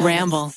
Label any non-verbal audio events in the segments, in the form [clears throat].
Ramble.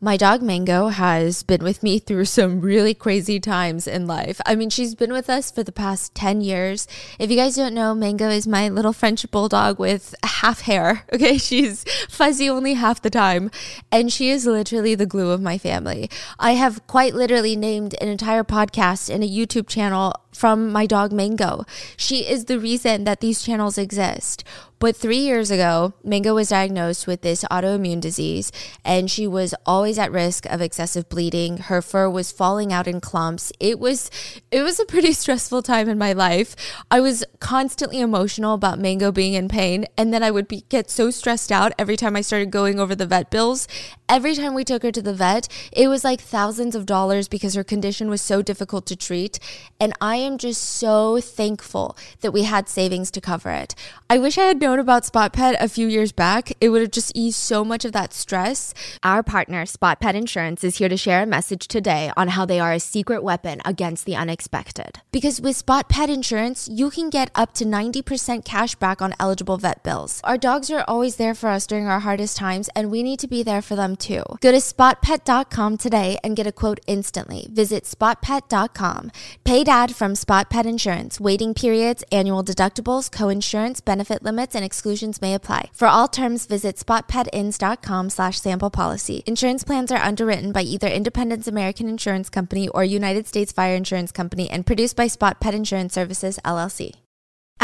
My dog Mango has been with me through some really crazy times in life. I mean, she's been with us for the past 10 years. If you guys don't know, Mango is my little French bulldog with half hair. [laughs] Okay, she's fuzzy only half the time, and she is literally the glue of my family. I have quite literally named an entire podcast and a YouTube channel from my dog Mango. She is the reason that these channels exist. But three years ago, Mango was diagnosed with this autoimmune disease, and she was always at risk of excessive bleeding. Her fur was falling out in clumps. It was it was a pretty [laughs] stressful time in my life. I was constantly emotional about Mango being in pain, and then I would be, get so stressed out every time I started going over the vet bills. Every time we took her to the vet, it was like thousands of dollars because her condition was so difficult to treat, and I am just so thankful that we had savings to cover it. I wish I had known about Spot Pet a few years back. It would have just eased so much of that stress. Our partner, Spot Pet Insurance, is here to share a message today on how they are a secret weapon against the unexpected. Because with Spot Pet Insurance, you can get up to 90% cash back on eligible vet bills. Our dogs are always there for us during our hardest times, and we need to be there for them too. Go to spotpet.com today and get a quote instantly. Visit spotpet.com. Paid ad from Spot Pet Insurance. Waiting periods, annual deductibles, co-insurance, benefit limits, and exclusions may apply. For all terms, visit spotpetins.com slash sample policy. Insurance plans are underwritten by either Independence American Insurance Company or United States Fire Insurance Company and produced by Spot Pet Insurance Services, LLC.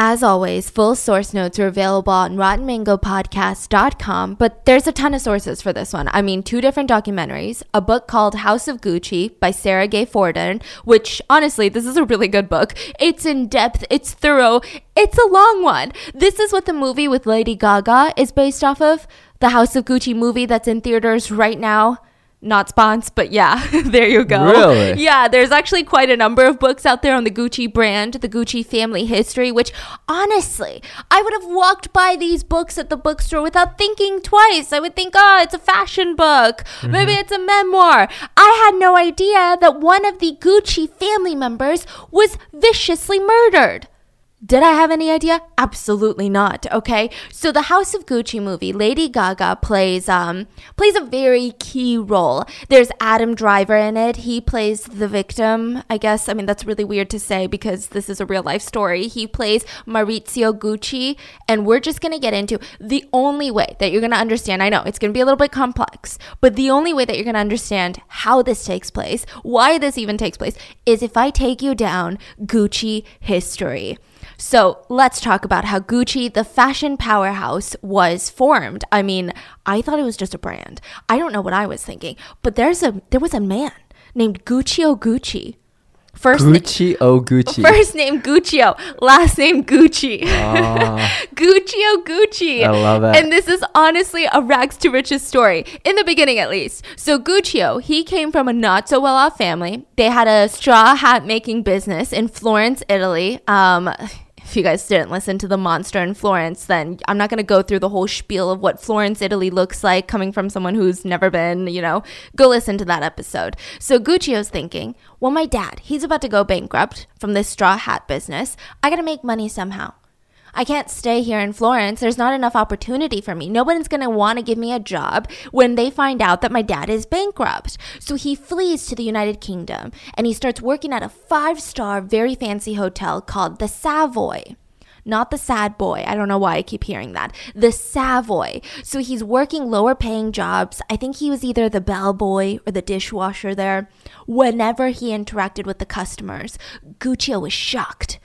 As always, full source notes are available on RottenMangoPodcast.com, but there's a ton of sources for this one. I mean, two different documentaries, a book called House of Gucci by Sara Gay Forden, which honestly, this is a really good book. It's in depth, it's thorough, it's a long one. This is what the movie with Lady Gaga is based off of, the House of Gucci movie that's in theaters right now not spons, but yeah, [laughs] there you go. Really? Yeah, there's actually quite a number of books out there on the Gucci brand, the Gucci family history, which honestly, I would have walked by these books at the bookstore without thinking twice. I would think, oh, it's a fashion book. Mm-hmm. Maybe it's a memoir. I had no idea that one of the Gucci family members was viciously murdered. Did I have any idea? Absolutely not. Okay. So the House of Gucci movie, Lady Gaga plays um plays a very key role. There's Adam Driver in it. He plays the victim. I guess I mean that's really weird to say because this is a real life story. He plays Maurizio Gucci and we're just going to get into the only way that you're going to understand. I know it's going to be a little bit complex, but the only way that you're going to understand how this takes place, why this even takes place is if I take you down Gucci history. So let's talk about how Gucci, the fashion powerhouse, was formed. I mean, I thought it was just a brand. I don't know what I was thinking, but there's a there was a man named Guccio Gucci. First Gucci oh Gucci. First name Guccio, last name Gucci. [laughs] Guccio Gucci. I love it. And this is honestly a rags to riches story, in the beginning at least. So Guccio, he came from a not so well off family. They had a straw hat making business in Florence, Italy. Um, if you guys didn't listen to the monster in Florence, then I'm not going to go through the whole spiel of what Florence, Italy looks like coming from someone who's never been, you know, go listen to that episode. So Guccio's thinking, well, my dad, he's about to go bankrupt from this straw hat business. I got to make money somehow. I can't stay here in Florence. There's not enough opportunity for me. No one's going to want to give me a job when they find out that my dad is bankrupt. So he flees to the United Kingdom and he starts working at a five star, very fancy hotel called the Savoy. Not the sad boy. I don't know why I keep hearing that. The Savoy. So he's working lower paying jobs. I think he was either the bellboy or the dishwasher there. Whenever he interacted with the customers, Guccio was shocked.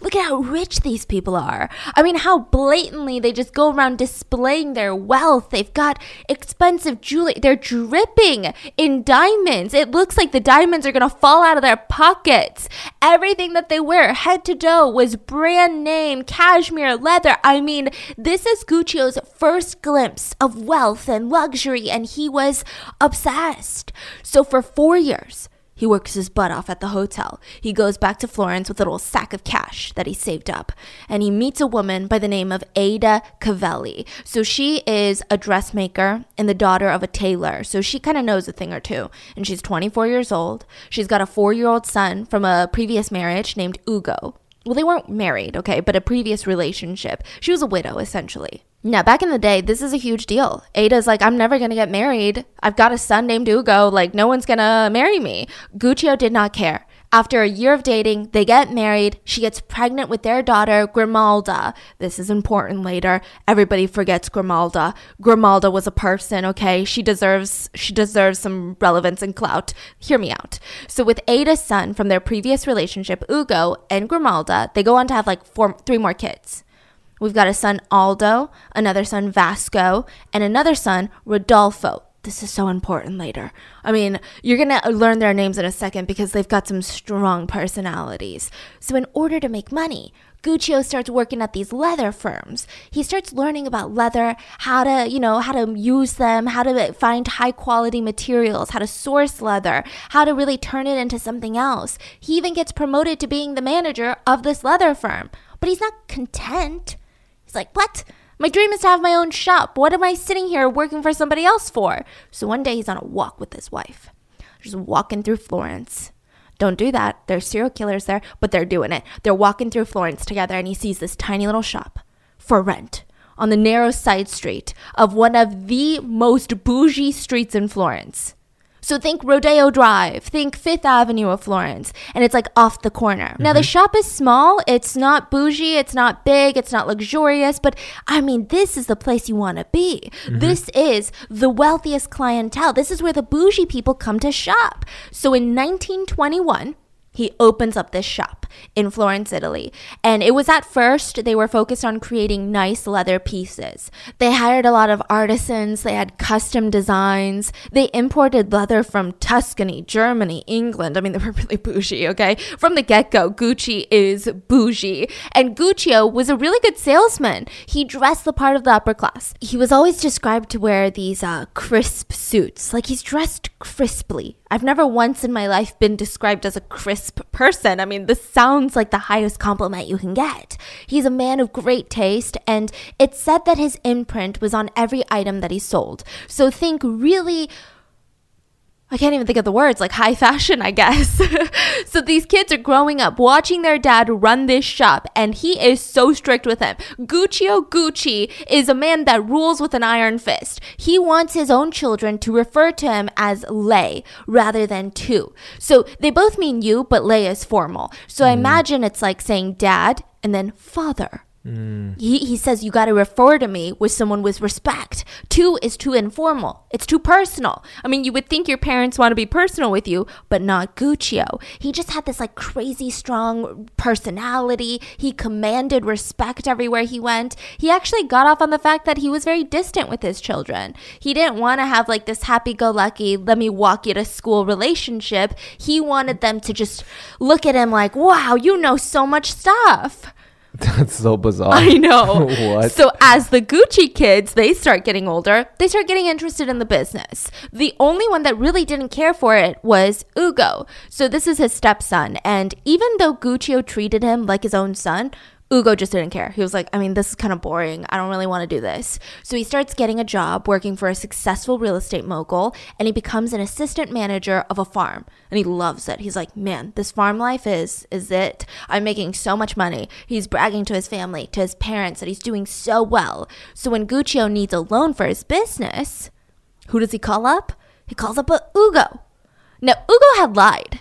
Look at how rich these people are. I mean, how blatantly they just go around displaying their wealth. They've got expensive jewelry. They're dripping in diamonds. It looks like the diamonds are going to fall out of their pockets. Everything that they wear, head to toe, was brand name, cashmere, leather. I mean, this is Guccio's first glimpse of wealth and luxury, and he was obsessed. So for four years, he works his butt off at the hotel. He goes back to Florence with a little sack of cash that he saved up. And he meets a woman by the name of Ada Calvelli. So she is a dressmaker and the daughter of a tailor. So she kind of knows a thing or two. And she's 24 years old. She's got a four year old son from a previous marriage named Ugo. Well, they weren't married, okay, but a previous relationship. She was a widow, essentially. Now, back in the day, this is a huge deal. Ada's like, I'm never going to get married. I've got a son named Ugo. Like, no one's going to marry me. Guccio did not care. After a year of dating, they get married. She gets pregnant with their daughter, Grimalda. This is important later. Everybody forgets Grimalda. Grimalda was a person, okay? She deserves she deserves some relevance and clout. Hear me out. So with Ada's son from their previous relationship, Ugo and Grimalda, they go on to have like four three more kids. We've got a son, Aldo, another son, Vasco, and another son, Rodolfo. This is so important later. I mean, you're going to learn their names in a second because they've got some strong personalities. So, in order to make money, Guccio starts working at these leather firms. He starts learning about leather, how to, you know, how to use them, how to find high quality materials, how to source leather, how to really turn it into something else. He even gets promoted to being the manager of this leather firm. But he's not content. He's like, what? My dream is to have my own shop. What am I sitting here working for somebody else for? So one day he's on a walk with his wife, just walking through Florence. Don't do that. There's serial killers there, but they're doing it. They're walking through Florence together, and he sees this tiny little shop for rent on the narrow side street of one of the most bougie streets in Florence. So think Rodeo Drive, think Fifth Avenue of Florence, and it's like off the corner. Mm-hmm. Now the shop is small, it's not bougie, it's not big, it's not luxurious, but I mean, this is the place you want to be. Mm-hmm. This is the wealthiest clientele. This is where the bougie people come to shop. So in 1921, he opens up this shop in Florence, Italy. And it was at first, they were focused on creating nice leather pieces. They hired a lot of artisans, they had custom designs, they imported leather from Tuscany, Germany, England. I mean, [laughs] they were really bougie, okay? From the get go, Gucci is bougie. And Guccio was a really good salesman. He dressed the part of the upper class. He was always described to wear these uh, crisp suits, like he's dressed crisply. I've never once in my life been described as a crisp person. I mean, this sounds like the highest compliment you can get. He's a man of great taste, and it's said that his imprint was on every item that he sold. So think really I can't even think of the words, like high fashion, I guess. [laughs] so these kids are growing up watching their dad run this shop, and he is so strict with them. Guccio Gucci is a man that rules with an iron fist. He wants his own children to refer to him as lei rather than tu. So they both mean you, but lei is formal. So mm. I imagine it's like saying dad and then father. Mm. He, he says you got to refer to me with someone with respect. Tu is too informal. It's too personal. I mean, you would think your parents want to be personal with you, but not Guccio. He just had this like crazy strong personality. He commanded respect everywhere he went. He actually got off on the fact that he was very distant with his children. He didn't want to have like this happy go lucky, let me walk you to school relationship. He wanted them to just look at him like, wow, you know so much stuff. [laughs] That's so bizarre. I know. [laughs] what? So as the Gucci kids, they start getting older, they start getting interested in the business. The only one that really didn't care for it was Ugo. So this is his stepson, and even though Guccio treated him like his own son, Ugo just didn't care. He was like, I mean, this is kind of boring. I don't really want to do this. So he starts getting a job working for a successful real estate mogul and he becomes an assistant manager of a farm. And he loves it. He's like, man, this farm life is is it. I'm making so much money. He's bragging to his family, to his parents that he's doing so well. So when Guccio needs a loan for his business, who does he call up? He calls up a Ugo. Now, Ugo had lied.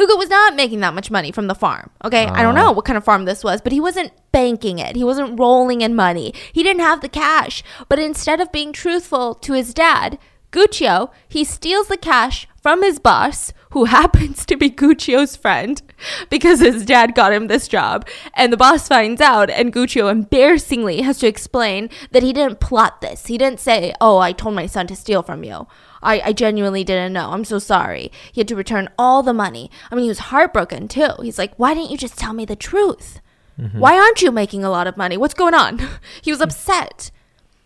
Ugo was not making that much money from the farm. Okay. Uh. I don't know what kind of farm this was, but he wasn't banking it. He wasn't rolling in money. He didn't have the cash. But instead of being truthful to his dad, Guccio, he steals the cash from his boss, who [laughs] happens to be Guccio's friend, because his dad got him this job. And the boss finds out, and Guccio embarrassingly has to explain that he didn't plot this. He didn't say, Oh, I told my son to steal from you. I, I genuinely didn't know. I'm so sorry. He had to return all the money. I mean, he was heartbroken too. He's like, why didn't you just tell me the truth? Mm-hmm. Why aren't you making a lot of money? What's going on? [laughs] he was upset.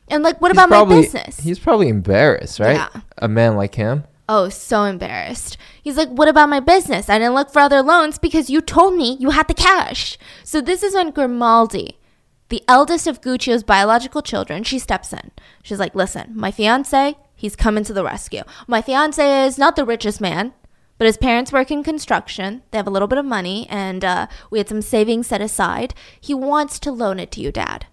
And like, what he's about probably, my business? He's probably embarrassed, right? Yeah. A man like him. Oh, so embarrassed. He's like, What about my business? I didn't look for other loans because you told me you had the cash. So this is when Grimalda, the eldest of Guccio's biological children, she steps in. She's like, Listen, my fiance, He's coming to the rescue. My fiance is not the richest man, but his parents work in construction. They have a little bit of money, and uh, we had some savings set aside. He wants to loan it to you, Dad.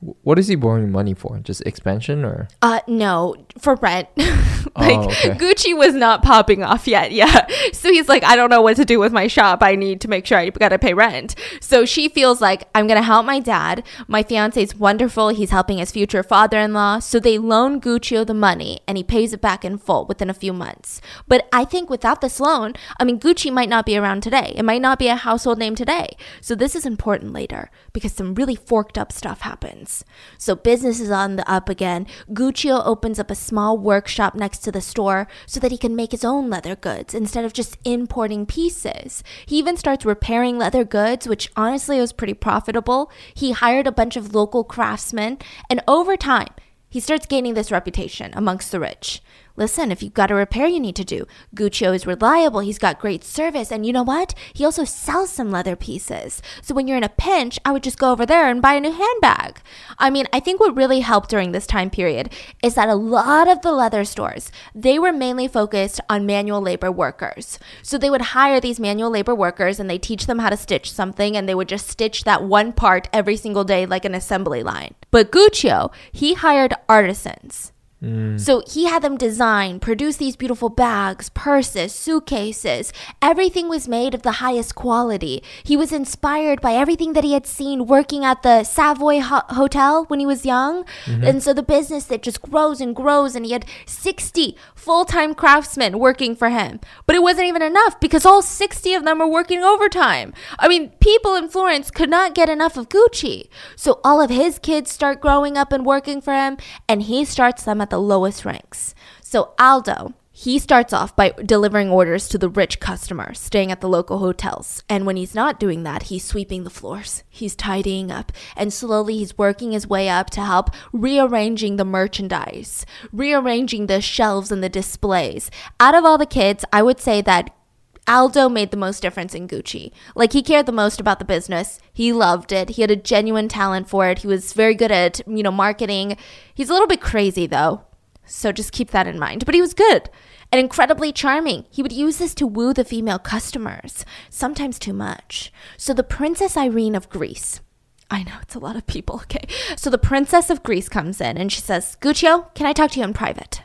What is he borrowing money for? Just expansion or? Uh, no, for rent. [laughs] like Oh, okay. Gucci was not popping off yet. [laughs] Yeah. So he's like, I don't know what to do with my shop. I need to make sure I gotta pay rent. So she feels like I'm gonna help my dad. My fiance is wonderful. He's helping his future father-in-law. So they loan Guccio the money and he pays it back in full within a few months. But I think without this loan, I mean, Gucci might not be around today. It might not be a household name today. So this is important later because some really forked up stuff happens. So business is on the up again. Guccio opens up a small workshop next to the store so that he can make his own leather goods instead of just importing pieces. He even starts repairing leather goods, which honestly was pretty profitable. He hired a bunch of local craftsmen, and over time, he starts gaining this reputation amongst the rich. Listen, if you've got a repair you need to do, Guccio is reliable, he's got great service, and you know what? He also sells some leather pieces. So when you're in a pinch, I would just go over there and buy a new handbag. I mean, I think what really helped during this time period is that a lot of the leather stores, they were mainly focused on manual labor workers. So they would hire these manual labor workers and they teach them how to stitch something and they would just stitch that one part every single day like an assembly line. But Guccio, he hired artisans. Mm. So he had them design, produce these beautiful bags, purses, suitcases. Everything was made of the highest quality. He was inspired by everything that he had seen working at the Savoy Ho- Hotel when he was young. Mm-hmm. And so the business that just grows and grows, and he had 60 full time craftsmen working for him. But it wasn't even enough because all 60 of them were working overtime. I mean, people in Florence could not get enough of Gucci. So all of his kids start growing up and working for him, and he starts them at the lowest ranks. So Aldo, he starts off by delivering orders to the rich customers staying at the local hotels. And when he's not doing that, he's sweeping the floors. He's tidying up. And slowly he's working his way up to help rearranging the merchandise, rearranging the shelves and the displays. Out of all the kids, I would say that Aldo made the most difference in Gucci. Like he cared the most about the business. He loved it. He had a genuine talent for it. He was very good at, you know, marketing. He's a little bit crazy though. So just keep that in mind. But he was good and incredibly charming. He would use this to woo the female customers, sometimes too much. So the Princess Irene of Greece. I know it's a lot of people, [laughs] okay. So the Princess of Greece comes in and she says, Guccio, can I talk to you in private?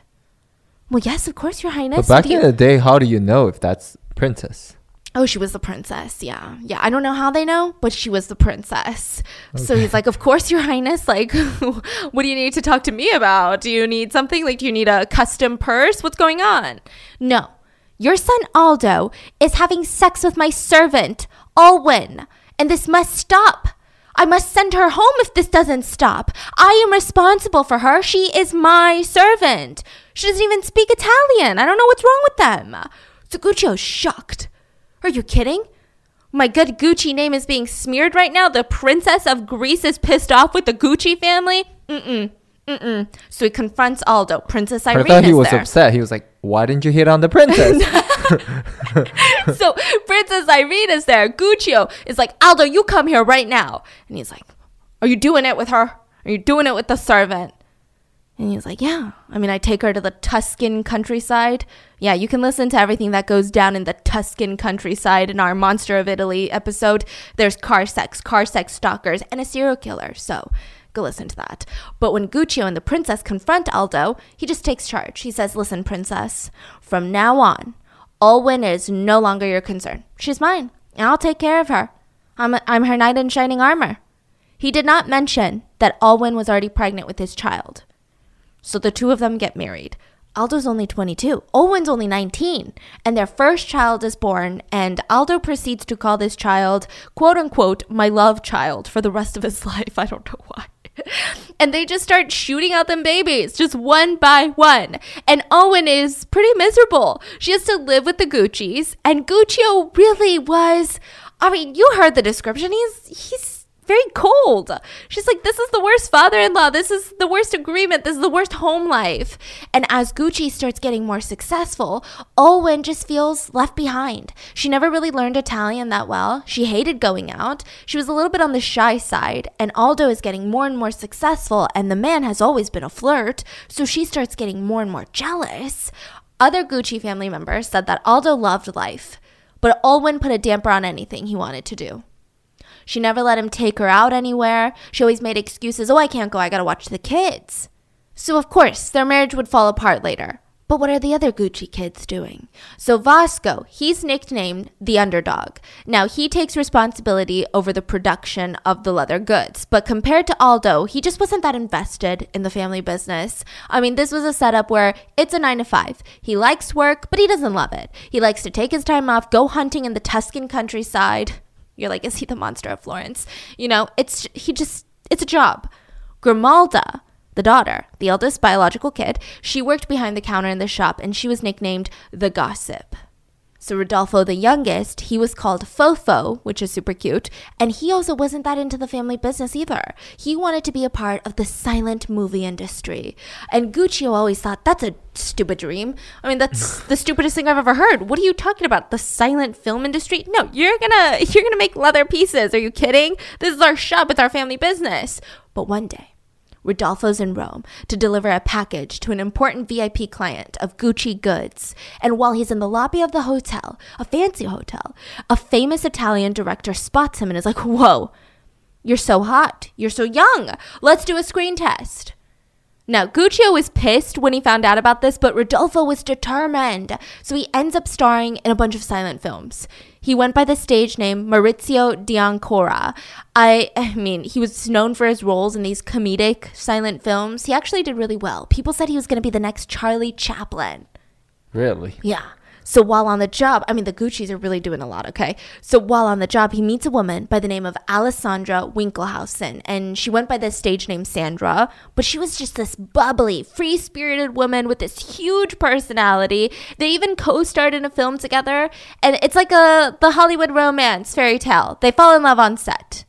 Well, yes, of course, Your Highness. But back you- in the day, how do you know if that's princess? Oh, she was the princess. Yeah. Yeah. I don't know how they know, but she was the princess. So he's like, Of course, Your Highness. Like, [laughs] what do you need to talk to me about? Do you need something? Like, do you need a custom purse? What's going on? No. Your son Aldo is having sex with my servant, Olwen, and this must stop. I must send her home if this doesn't stop. I am responsible for her. She is my servant. She doesn't even speak Italian. I don't know what's wrong with them. So Guccio's shocked. Are you kidding? My good Gucci name is being smeared right now. The princess of Greece is pissed off with the Gucci family. Mm-mm. Mm-mm. So he confronts Aldo. Princess But I Irene thought he was there. upset. He was like, "Why didn't you hit on the princess?" [laughs] so Princess Irene is there. Guccio is like, Aldo, you come here right now. And he's like, Are you doing it with her? Are you doing it with the servant? And he's like, Yeah. I mean, I take her to the Tuscan countryside. Yeah, you can listen to everything that goes down in the Tuscan countryside in our Monster of Italy episode. There's car sex, car sex stalkers, and a serial killer. So go listen to that. But when Guccio and the princess confront Aldo, he just takes charge. He says, Listen, princess, from now on, Olwen is no longer your concern. She's mine, and I'll take care of her. I'm, I'm her knight in shining armor. He did not mention that Olwen was already pregnant with his child. So the two of them get married. Aldo's only 22. Owen's only 19. And their first child is born, and Aldo proceeds to call this child, quote unquote, my love child for the rest of his [laughs] life. I don't know why. [laughs] and they just start shooting out them babies, just one by one. And Owen is pretty miserable. She has to live with the Gucci's, and Guccio really was. I mean, you heard the description. He's he's very cold. She's like, this is the worst father in law. This is the worst agreement. This is the worst home life. And as Gucci starts getting more successful, Owen just feels left behind. She never really learned Italian that well. She hated going out. She was a little bit on the shy side. And Aldo is getting more and more successful, and the man has always been a flirt. So she starts getting more and more jealous. Other Gucci family members said that Aldo loved life, but Olwen put a damper on anything he wanted to do. She never let him take her out anywhere. She always made excuses. Oh, I can't go. I gotta watch the kids. So, of course, their marriage would fall apart later. But what are the other Gucci kids doing? So Vasco, he's nicknamed the underdog. Now he takes responsibility over the production of the leather goods. But compared to Aldo, he just wasn't that invested in the family business. I mean, this was a setup where it's a nine to five. He likes work, but he doesn't love it. He likes to take his time off, go hunting in the Tuscan countryside. You're like, is he the monster of Florence? You know, it's he just it's a job. Grimalda, the daughter, the eldest biological kid, she worked behind the counter in the shop and she was nicknamed the gossip. So Rodolfo, the youngest, he was called Fofo, which is super cute, and he also wasn't that into the family business either. He wanted to be a part of the silent movie industry. And Guccio always thought that's a stupid dream. I mean, that's [laughs] the stupidest thing I've ever heard. What are you talking about? The silent film industry? No, you're gonna [laughs] you're gonna make leather pieces. Are you kidding? This is our shop, it's our family business. But one day, Rodolfo's in Rome to deliver a package to an important VIP client of Gucci goods. And while he's in the lobby of the hotel, a fancy hotel, a famous Italian director spots him and is like, Whoa, you're so hot. You're so young. Let's do a screen test. Now, Guccio was pissed when he found out about this, but Rodolfo was determined. So he ends up starring in a bunch of silent films. He went by the stage name Maurizio D'Ancora. I, I mean, he was known for his roles in these comedic silent films. He actually did really well. People said he was going to be the next Charlie Chaplin. Really? Yeah. So while on the job, I mean, the Gucci's are really doing a lot, okay? So while on the job, he meets a woman by the name of Alessandra Winkelhausen, and she went by the stage name Sandra, but she was just this bubbly, free spirited woman with this huge personality. They even co starred in a film together, and it's like a the Hollywood romance fairy tale. They fall in love on set.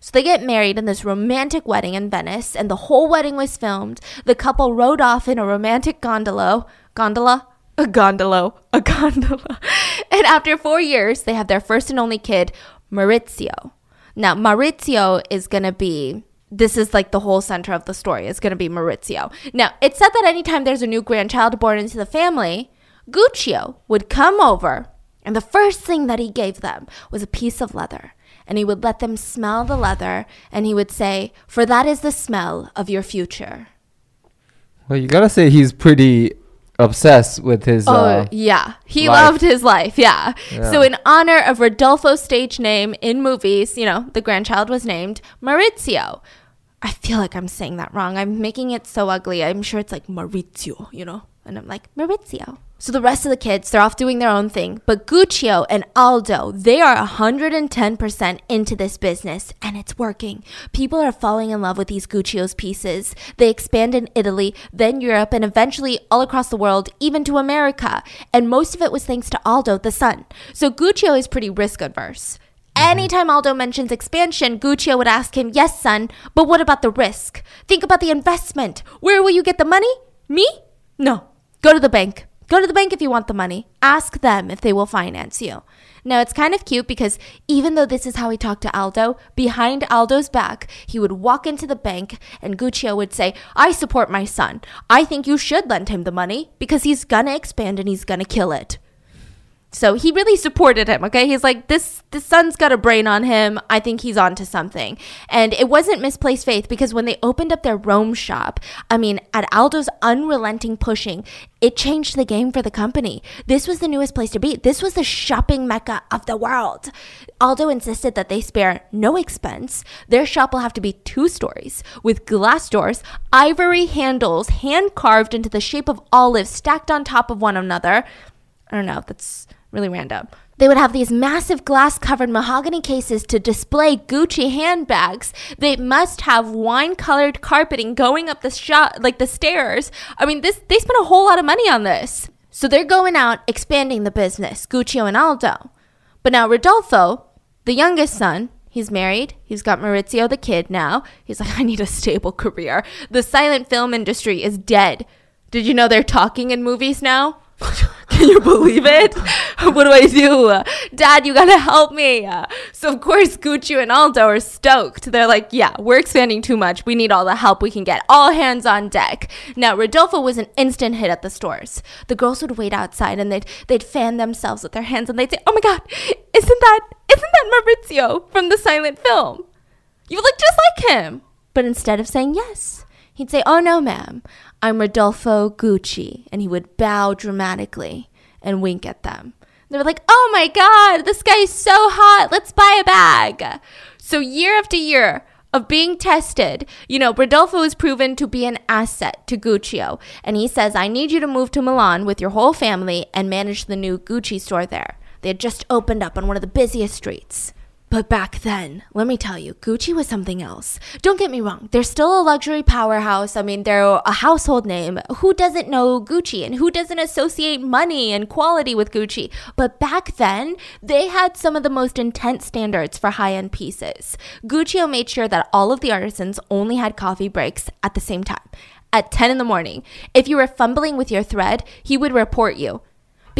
So they get married in this romantic wedding in Venice, and the whole wedding was filmed. The couple rode off in a romantic gondola. Gondola? A gondolo, a gondola. [laughs] And after four years, they have their first and only kid, Maurizio. Now, Maurizio is going to be, this is like the whole center of the story, is going to be Maurizio. Now, it's said that anytime there's a new grandchild born into the family, Guccio would come over, and the first thing that he gave them was a piece of leather. And he would let them smell the leather, and he would say, For that is the smell of your future. Well, you gotta say he's pretty obsessed with his. Oh, uh, yeah. He life. loved his life. Yeah. Yeah. So, in honor of Rodolfo's stage name in movies, you know, the grandchild was named Maurizio. I feel like I'm saying that wrong. I'm making it so ugly. I'm sure it's like Maurizio, you know? And I'm like, Maurizio. So the rest of the kids, they're off doing their own thing. But Guccio and Aldo, they are 110% into this business and it's working. People are falling in love with these Guccio's pieces. They expand in Italy, then Europe, and eventually all across the world, even to America. And most of it was thanks to Aldo, the son. So Guccio is pretty risk adverse. Mm-hmm. Anytime Aldo mentions expansion, Guccio would ask him, Yes, son, but what about the risk? Think about the investment. Where will you get the money? Me? No. Go to the bank. Go to the bank if you want the money. Ask them if they will finance you. Now, it's kind of cute because even though this is how he talked to Aldo, behind Aldo's back, he would walk into the bank and Guccio would say, I support my son. I think you should lend him the money because he's gonna expand and he's gonna kill it. So he really supported him, okay? He's like, this this son's got a brain on him. I think he's onto something. And it wasn't misplaced faith because when they opened up their Rome shop, I mean, at Aldo's unrelenting pushing, it changed the game for the company. This was the newest place to be. This was the shopping mecca of the world. Aldo insisted that they spare no expense. Their shop will have to be two stories with glass doors, ivory handles hand carved into the shape of olives stacked on top of one another. I don't know, that's really random. They would have these massive glass covered mahogany cases to display Gucci handbags. They must have wine colored carpeting going up the shop, like the stairs. I mean, this they spent a whole lot of money on this. So they're going out expanding the business, Guccio and Aldo. But now Rodolfo, the youngest son, he's married. He's got Maurizio the kid now. He's like, [laughs] I need a stable career. The silent film industry is dead. Did you know they're talking in movies now? [laughs] Can you believe it? [laughs] what do I do? Dad, you gotta help me. So, of course, Gucci and Aldo are stoked. They're like, yeah, we're expanding too much. We need all the help we can get. All hands on deck. Now, Rodolfo was an instant hit at the stores. The girls would wait outside and they'd, they'd fan themselves with their hands and they'd say, oh my God, isn't that, isn't that Maurizio from the silent film? You look just like him. But instead of saying yes, he'd say, oh no, ma'am, I'm Rodolfo Gucci. And he would bow dramatically and wink at them. They were like, oh my God, this guy is so hot. Let's buy a bag. So, year after year of being tested, you know, Rodolfo is proven to be an asset to Guccio. And he says, I need you to move to Milan with your whole family and manage the new Gucci store there. They had just opened up on one of the busiest streets. But back then, let me tell you, Gucci was something else. Don't get me wrong, they're still a luxury powerhouse. I mean, they're a household name. Who doesn't know Gucci and who doesn't associate money and quality with Gucci? But back then, they had some of the most intense standards for high end pieces. Guccio made sure that all of the artisans only had coffee breaks at the same time. At 10 in the morning. If you were fumbling with your thread, he would report you.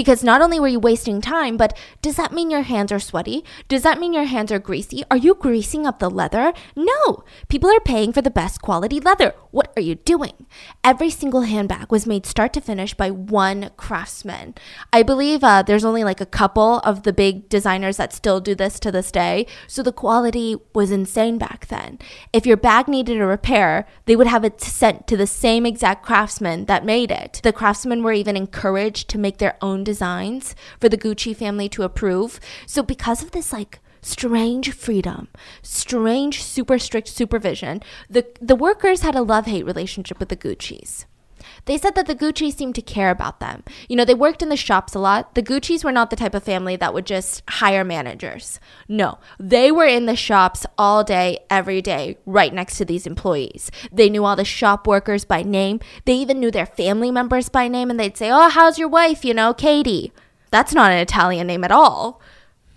Because not only were you wasting time, but does that mean your hands are sweaty? Does that mean your hands are greasy? Are you greasing up the leather? No! People are paying for the best quality leather. What are you doing? Every single handbag was made start to finish by one craftsman. I believe uh, there's only like a couple of the big designers that still do this to this day, so the quality was insane back then. If your bag needed a repair, they would have it sent to the same exact craftsman that made it. The craftsmen were even encouraged to make their own designs for the Gucci family to approve. So because of this like strange freedom, strange super strict supervision, the the workers had a love-hate relationship with the Guccis. They said that the Gucci seemed to care about them. You know, they worked in the shops a lot. The Guccis were not the type of family that would just hire managers. No, they were in the shops all day, every day, right next to these employees. They knew all the shop workers by name. They even knew their family members by name, and they'd say, Oh, how's your wife? You know, Katie. That's not an Italian name at all.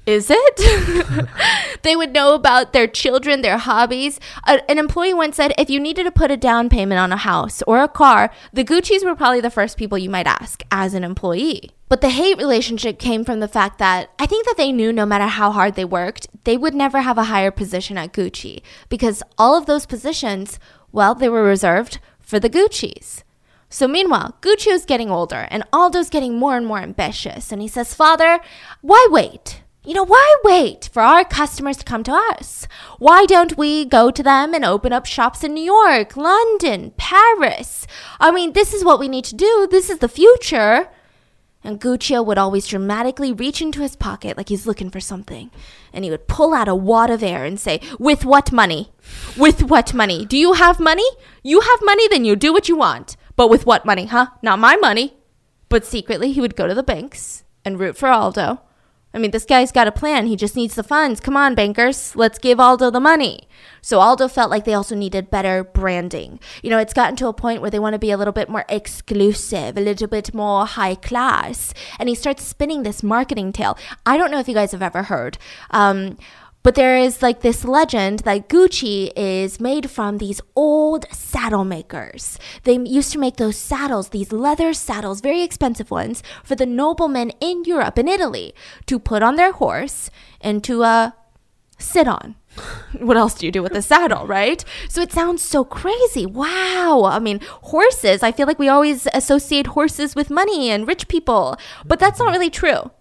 Is it? [laughs] they would know about their children, their hobbies. A, an employee once said if you needed to put a down payment on a house or a car, the Guccis were probably the first people you might ask as an employee. But the hate relationship came from the fact that I think that they knew no matter how hard they worked, they would never have a higher position at Gucci because all of those positions, well, they were reserved for the Guccis. So meanwhile, Guccio's getting older and Aldo's getting more and more ambitious. And he says, Father, why wait? You know, why wait for our customers to come to us? Why don't we go to them and open up shops in New York, London, Paris? I mean, this is what we need to do. This is the future. And Guccio would always dramatically reach into his pocket like he's looking for something. And he would pull out a wad of air and say, With what money? With what money? Do you have money? You have money, then you do what you want. But with what money, huh? Not my money. But secretly, he would go to the banks and root for Aldo I mean, this guy's got a plan. He just needs the funds. Come on, bankers. Let's give Aldo the money. So Aldo felt like they also needed better branding. You know, it's gotten to a point where they want to be a little bit more exclusive, a little bit more high class. And he starts spinning this marketing tale. I don't know if you guys have ever heard. Um, but there is like this legend that Gucci is made from these old saddle makers. They used to make those saddles, these leather saddles, very expensive ones, for the noblemen in Europe and Italy to put on their horse and to uh, sit on. [laughs] what else do you do with a saddle, right? So it sounds so crazy. Wow. I mean, horses, I feel like we always associate horses with money and rich people, but that's not really true.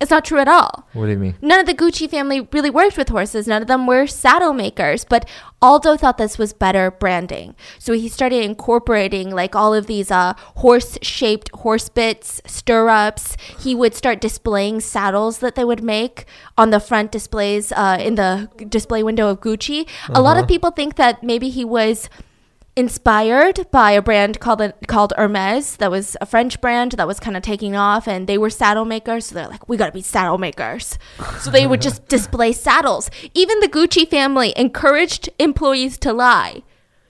It's not true at all. What do you mean? None of the Gucci family really worked with horses. None of them were saddle makers. But Aldo thought this was better branding. So he started incorporating like all of these uh, horse shaped horse bits, stirrups. He would start displaying saddles that they would make on the front displays uh, in the display window of Gucci. Uh-huh. A lot of uh-huh. people think that maybe he was inspired by a brand called called Hermes that was a French brand that was kind of taking off and they were saddle makers so they're like we got to be saddle makers. So they would just [laughs] display saddles. Even the Gucci family encouraged employees to lie.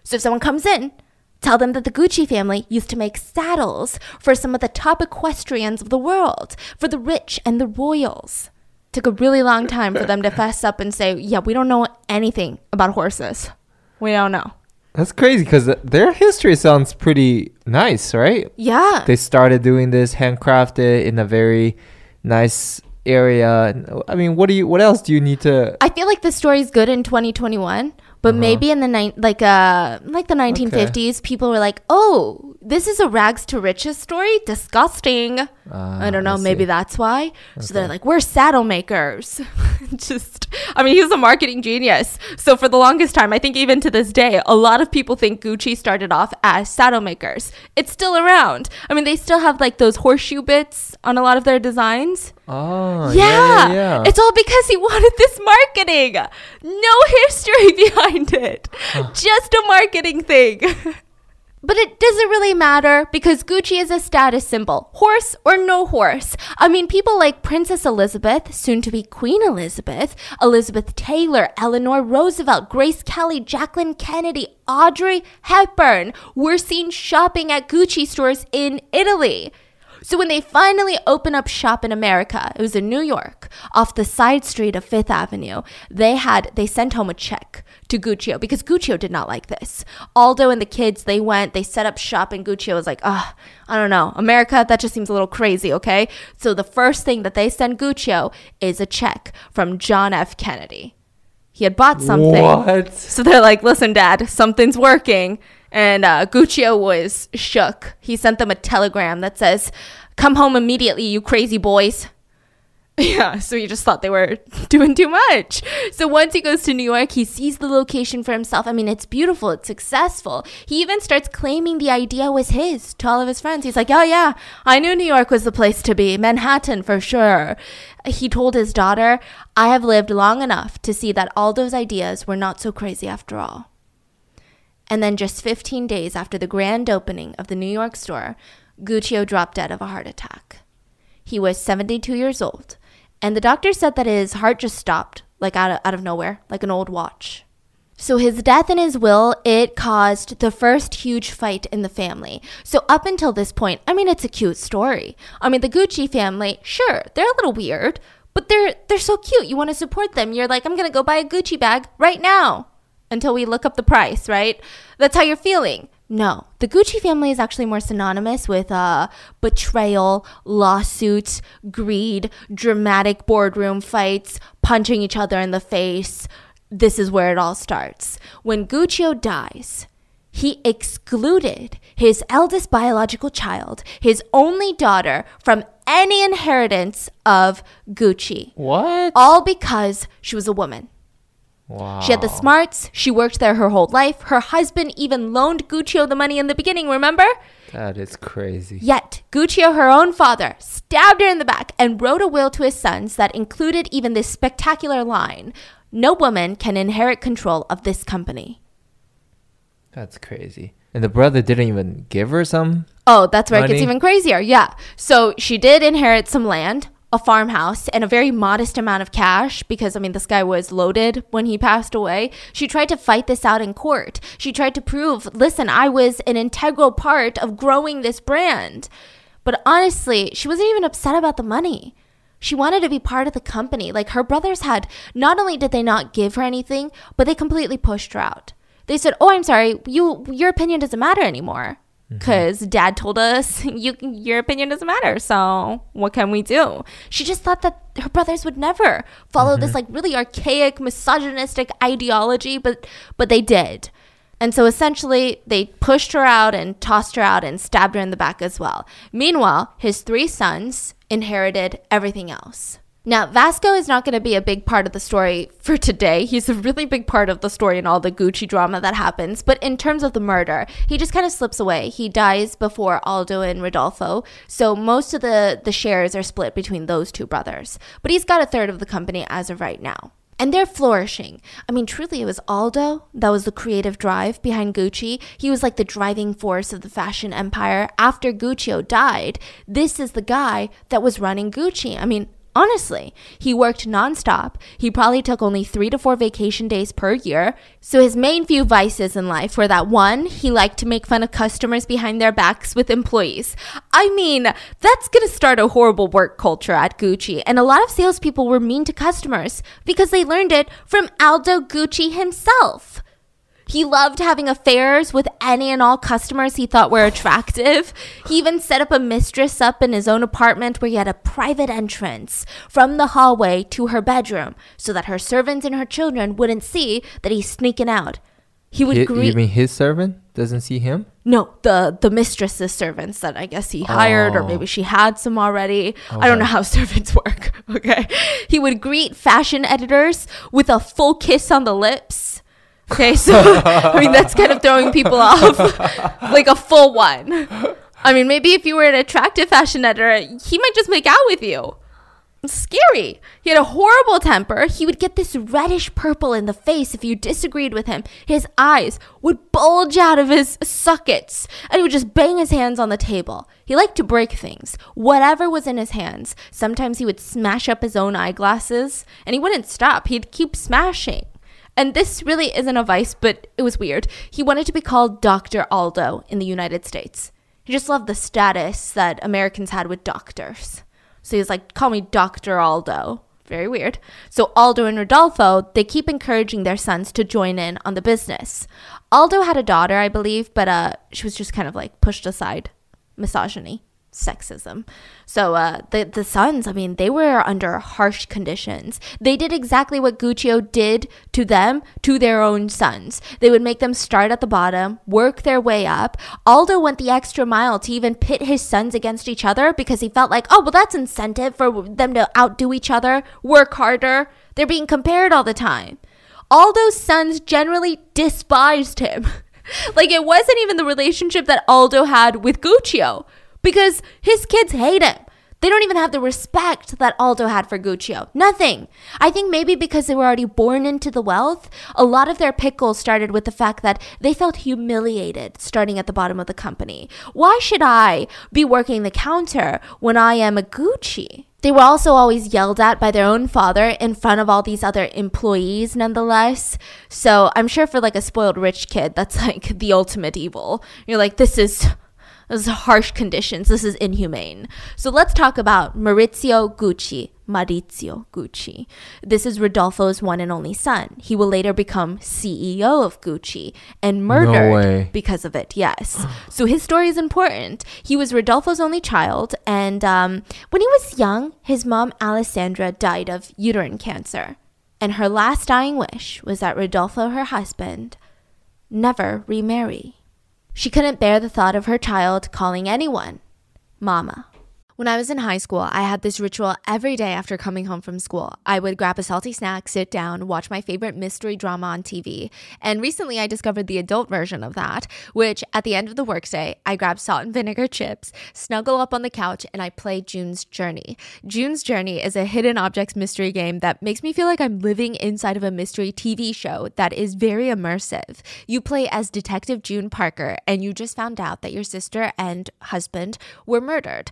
So if someone comes in tell them that the Gucci family used to make saddles for some of the top equestrians of the world for the rich and the royals. Took a really long time for them to fess up and say yeah we don't know anything about horses. We don't know That's crazy because their history sounds pretty nice, right? Yeah. They started doing this handcrafted in a very nice area. I mean, what do you? What else do you need to? I feel like the story's good in 2021, but Uh-huh. maybe in the ni- like uh like the 1950s, people were like, "Oh, this is a rags to riches story. Disgusting." Uh, I don't know. see. maybe that's why. So they're like, "We're saddle makers." [laughs] Just, I mean, he's a marketing genius. So for the longest time, I think even to this day, a lot of people think Gucci started off as saddle makers. It's still around. I mean, they still have like those horseshoe bits on a lot of their designs. Oh, Yeah, yeah, yeah, yeah. It's all because he [laughs] wanted this marketing. No history [laughs] behind it. Just a marketing thing. But it doesn't really matter because Gucci is a status symbol, horse or no horse. I mean, people like Princess Elizabeth, soon to be Queen Elizabeth, Elizabeth Taylor, Eleanor Roosevelt, Grace Kelly, Jacqueline Kennedy, Audrey Hepburn were seen shopping at Gucci stores in Italy. So when they finally open up shop in America, it was in New York, off the side street of Fifth Avenue. They had they sent home a check to Guccio because Guccio did not like this. Aldo and the kids they went, they set up shop, and Guccio was like, "Ah, I don't know, America, that just seems a little crazy." Okay, so the first thing that they send Guccio is a check from John F. Kennedy. He had bought something. What? So they're like, listen, dad, something's working. And uh, Guccio was shook. He sent them a telegram that says, come home immediately, you crazy boys. [laughs] Yeah, so he just thought they were [laughs] doing too much. So once he goes to New York, he sees the location for himself. I mean, it's beautiful, it's successful. He even starts claiming the idea was his to all of his friends. He's like, oh, yeah, I knew New York was the place to be, Manhattan for sure. He told his daughter, I have lived long enough to see that all those ideas were not so crazy after all. And then just 15 days after the grand opening of the New York store, Guccio dropped dead of a heart attack. He was 72 years old, and the doctor said that his heart just stopped, like out of, out of nowhere, like an old watch. So his death and his will, it caused the first huge fight in the family. So up until this point, I mean it's a cute story. I mean the Gucci family, sure, they're a little weird, but they're they're so cute. You want to support them. You're like, I'm going to go buy a Gucci bag right now until we look up the price, right? That's how you're feeling. No, the Gucci family is actually more synonymous with uh, betrayal, lawsuits, greed, dramatic boardroom fights, punching each other in the face. This is where it all starts. When Guccio dies, he excluded his eldest biological child, his only daughter, from any inheritance of Gucci. What? All because she was a woman. Wow. She had the smarts. She worked there her whole life. Her husband even loaned Guccio the money in the beginning, remember? That is crazy. Yet, Guccio, her own father, stabbed her in the back and wrote a will to his sons that included even this spectacular line No woman can inherit control of this company. That's crazy. And the brother didn't even give her some. Oh, that's where it gets even crazier. Yeah. So she did inherit some land, a farmhouse, and a very modest amount of cash because, I mean, this guy was loaded when he passed away. She tried to fight this out in court. She tried to prove, listen, I was an integral part of growing this brand. But honestly, she wasn't even upset about the money. She wanted to be part of the company. Like her brothers had, not only did they not give her anything, but they completely pushed her out. They said, "Oh, I'm sorry. You your opinion doesn't matter anymore." Mm-hmm. Cuz dad told us [laughs] you your opinion doesn't matter. So, what can we do? She just thought that her brothers would never follow this mm-hmm. like really archaic misogynistic ideology, but but they did. And so essentially, they pushed her out and tossed her out and stabbed her in the back as well. Meanwhile, his three sons inherited everything else. Now, Vasco is not going to be a big part of the story for today. He's a really big part of the story and all the Gucci drama that happens. But in terms of the murder, he just kind of slips away. He dies before Aldo and Rodolfo. So most of the, the shares are split between those two brothers. But he's got a third of the company as of right now. And they're flourishing. I mean, truly, it was Aldo that was the creative drive behind Gucci. He was like the driving force of the fashion empire. After Guccio died, this is the guy that was running Gucci. I mean, honestly, he worked nonstop. He probably took only three to four vacation days per year. So his main few vices in life were that one, he liked to make fun of customers behind their backs with employees. I mean, that's gonna start a horrible work culture at Gucci. And a lot of salespeople were mean to customers because they learned it from Aldo Gucci himself. He loved having affairs with any and all customers he thought were attractive. He even set up a mistress up in his own apartment where he had a private entrance from the hallway to her bedroom so that her servants and her children wouldn't see that he's sneaking out. He would Hi- greet you mean his servant doesn't see him? no, the the mistress's servants that I guess he hired, or Oh. maybe she had some already. I don't know how [laughs] servants work. Okay, he would greet fashion editors with a full kiss on the lips. Okay, so [laughs] I mean that's kind of throwing people [laughs] off, like a full one. I mean, maybe if you were an attractive fashion editor, he might just make out with you. Scary. He had a horrible temper. He would get this reddish purple in the face if you disagreed with him. His eyes would bulge out of his sockets and he would just bang his hands on the table. He liked to break things, whatever was in his hands. Sometimes he would smash up his own eyeglasses and he wouldn't stop. He'd keep smashing. And this really isn't a vice, but it was weird. He wanted to be called Dr. Aldo in the United States. He just loved the status that Americans had with doctors. So he was like, call me Dr. Aldo. Very weird. So Aldo and Rodolfo, they keep encouraging their sons to join in on the business. Aldo had a daughter, I believe, but uh, she was just kind of like pushed aside. Misogyny, sexism. So uh, the the sons, I mean, they were under harsh conditions. They did exactly what Guccio did to them to their own sons. They would make them start at the bottom, work their way up. Aldo went the extra mile to even pit his sons against each other because he felt like, oh, well, that's incentive for them to outdo each other, work harder. They're being compared all the time. Aldo's sons generally despised him. [laughs] like it wasn't even the relationship that Aldo had with Guccio because his kids hate him. They don't even have the respect that Aldo had for Guccio. Nothing. I think maybe because they were already born into the wealth, a lot of their pickles started with the fact that they felt humiliated starting at the bottom of the company. Why should I be working the counter when I am a Gucci? They were also always yelled at by their own father in front of all these other employees, nonetheless. So I'm sure for like a spoiled rich kid, that's [laughs] like the ultimate evil. You're like, this is. This is harsh conditions. This is inhumane. So let's talk about Maurizio Gucci. Maurizio Gucci. This is Rodolfo's one and only son. He will later become CEO of Gucci and murdered way. because of it. Yes. so his story is important. He was Rodolfo's only child, and um, when he was young, his mom Alessandra died of uterine cancer, and her last dying wish was that Rodolfo, her husband, never remarry. She couldn't bear the thought of her child calling anyone Mama. When I was in high school, I had this ritual every day after coming home from school. I would grab a salty snack, sit down, watch my favorite mystery drama on TV. And recently I discovered the adult version of that, which at the end of the workday, I grab salt and vinegar chips, snuggle up on the couch, and I play June's Journey. June's Journey is a hidden objects mystery game that makes me feel like I'm living inside of a mystery TV show that is very immersive. You play as Detective June Parker, and you just found out that your sister and husband were murdered.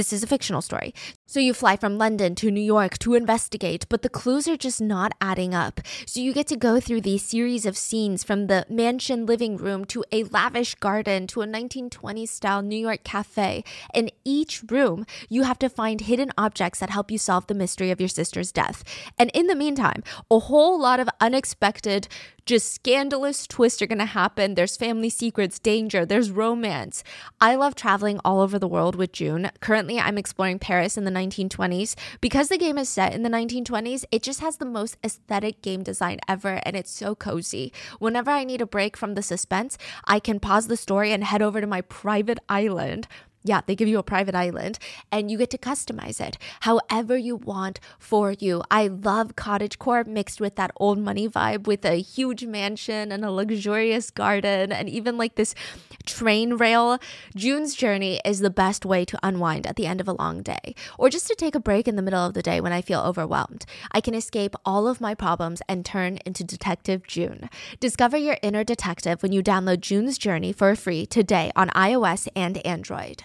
This is a fictional story. So you fly from London to New York to investigate, but the clues are just not adding up. So you get to go through these series of scenes from the mansion living room to a lavish garden to a 1920s style New York cafe. In each room, you have to find hidden objects that help you solve the mystery of your sister's death. And in the meantime, a whole lot of unexpected just scandalous twists are going to happen. There's family secrets, danger, there's romance. I love traveling all over the world with June. Currently, I'm exploring Paris in the 1920s. Because the game is set in the 1920s, it just has the most aesthetic game design ever and it's so cozy. Whenever I need a break from the suspense, I can pause the story and head over to my private island. Yeah, they give you a private island and you get to customize it however you want for you. I love cottage core mixed with that old money vibe with a huge mansion and a luxurious garden and even like this train rail. June's journey is the best way to unwind at the end of a long day or just to take a break in the middle of the day when I feel overwhelmed. I can escape all of my problems and turn into Detective June. Discover your inner detective when you download June's Journey for free today on iOS and Android.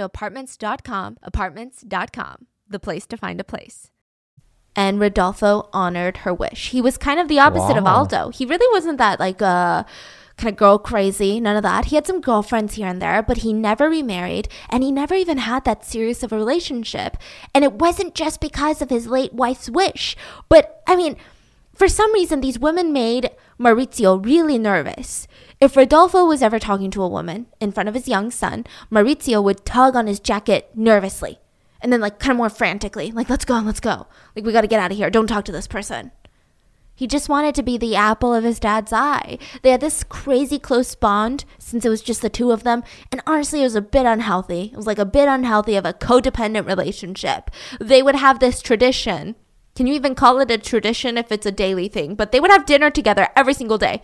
apartments.com, apartments.com, the place to find a place. And Rodolfo honored her wish. He was kind of the opposite of Aldo. He really wasn't that like uh kind of girl crazy, none of that. He had some girlfriends here and there, but he never remarried and he never even had that serious of a relationship. And it wasn't just because of his late wife's wish. But I mean, for some reason, these women made Maurizio really nervous. If Rodolfo was ever talking to a woman in front of his young son, Maurizio would tug on his jacket nervously and then, like, kind of more frantically, like, let's go, let's go. Like, we got to get out of here. Don't talk to this person. He just wanted to be the apple of his dad's eye. They had this crazy close bond since it was just the two of them. And honestly, it was a bit unhealthy. It was like a bit unhealthy of a codependent relationship. They would have this tradition. Can you even call it a tradition if it's a daily thing? But they would have dinner together every single day.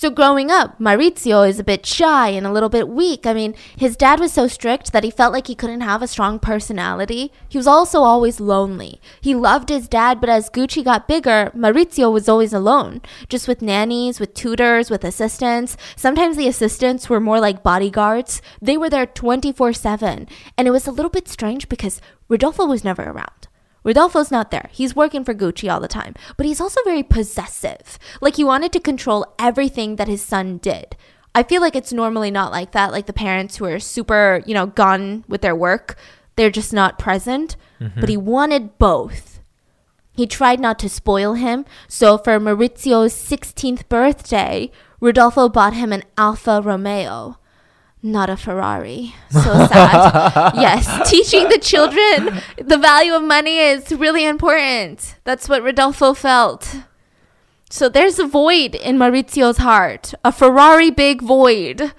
So growing up, Maurizio is a bit shy and a little bit weak. I mean, his dad was so strict that he felt like he couldn't have a strong personality. He was also always lonely. He loved his dad, but as Gucci got bigger, Maurizio was always alone, just with nannies, with tutors, with assistants. Sometimes the assistants were more like bodyguards. They were there 24/7, and it was a little bit strange because Rodolfo was never around. Rodolfo's not there. He's working for Gucci all the time, but he's also very possessive. Like he wanted to control everything that his son did. I feel like it's normally not like that. Like the parents who are super, you know, gone with their work, they're just not present. But he mm-hmm. wanted both. He tried not to spoil him, so for Maurizio's 16th birthday, Rodolfo bought him an Alfa Romeo. Not a Ferrari. So sad. [laughs] yes, teaching the children the value of money is really important. That's what Rodolfo felt. So there's a void in Maurizio's heart, a Ferrari big void,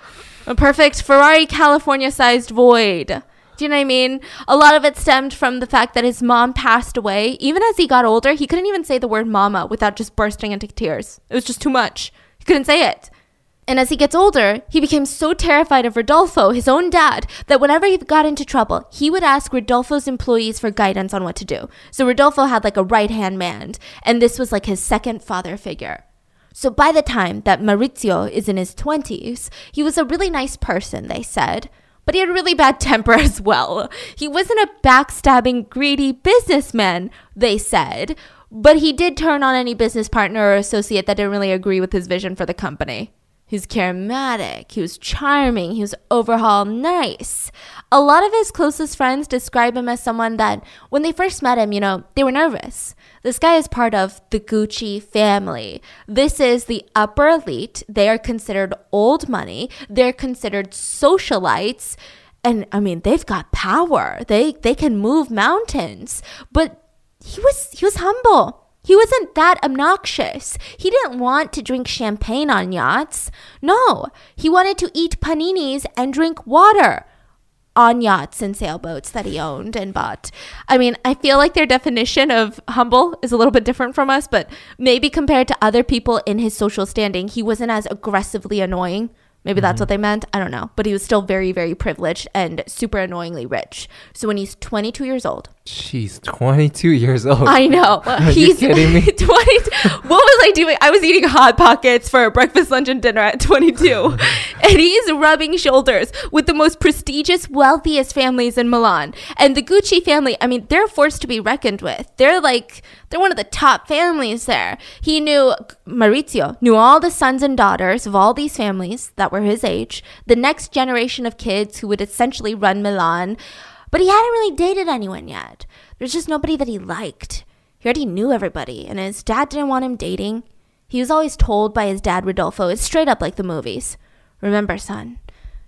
a perfect Ferrari California sized void. Do you know what I mean? A lot of it stemmed from the fact that his mom passed away. Even as he got older, he couldn't even say the word mama without just bursting into tears. It was just too much. He couldn't say it. And as he gets older, he became so terrified of Rodolfo, his own dad, that whenever he got into trouble, he would ask Rodolfo's employees for guidance on what to do. So Rodolfo had like a right hand man, and this was like his second father figure. So by the time that Maurizio is in his 20s, he was a really nice person, they said. But he had a really bad [laughs] temper as well. He wasn't a backstabbing, greedy businessman, they said. But he did turn on any business partner or associate that didn't really agree with his vision for the company. He's charismatic, he was charming, he was overall nice. A lot of his closest friends describe him as someone that, when they first met him, you know, they were nervous. This guy is part of the Gucci family. This is the upper elite. They are considered old money. They're considered socialites. And I mean, they've got power. They they can move mountains. But he was he was humble. He wasn't that obnoxious. He didn't want to drink champagne on yachts. No, he wanted to eat paninis and drink water on yachts and sailboats that he owned and bought. I mean, I feel like their definition of humble is a little bit different from us, but maybe compared to other people in his social standing, he wasn't as aggressively annoying. Maybe that's mm-hmm. what they meant. I don't know. But he was still very, very privileged and super annoyingly rich. So when he's 22 years old, She's 22 years old. I know. [laughs] Are you He's kidding me? [laughs] 20. What was I doing? I was eating hot pockets for breakfast, lunch, and dinner at 22. [laughs] and he's rubbing shoulders with the most prestigious, wealthiest families in Milan. And the Gucci family, I mean, they're forced to be reckoned with. They're like, they're one of the top families there. He knew, Maurizio knew all the sons and daughters of all these families that were his age, the next generation of kids who would essentially run Milan. But he hadn't really dated anyone yet. There's just nobody that he liked. He already knew everybody, and his dad didn't want him dating. He was always told by his dad, Rodolfo, it's straight up like the movies. Remember, son,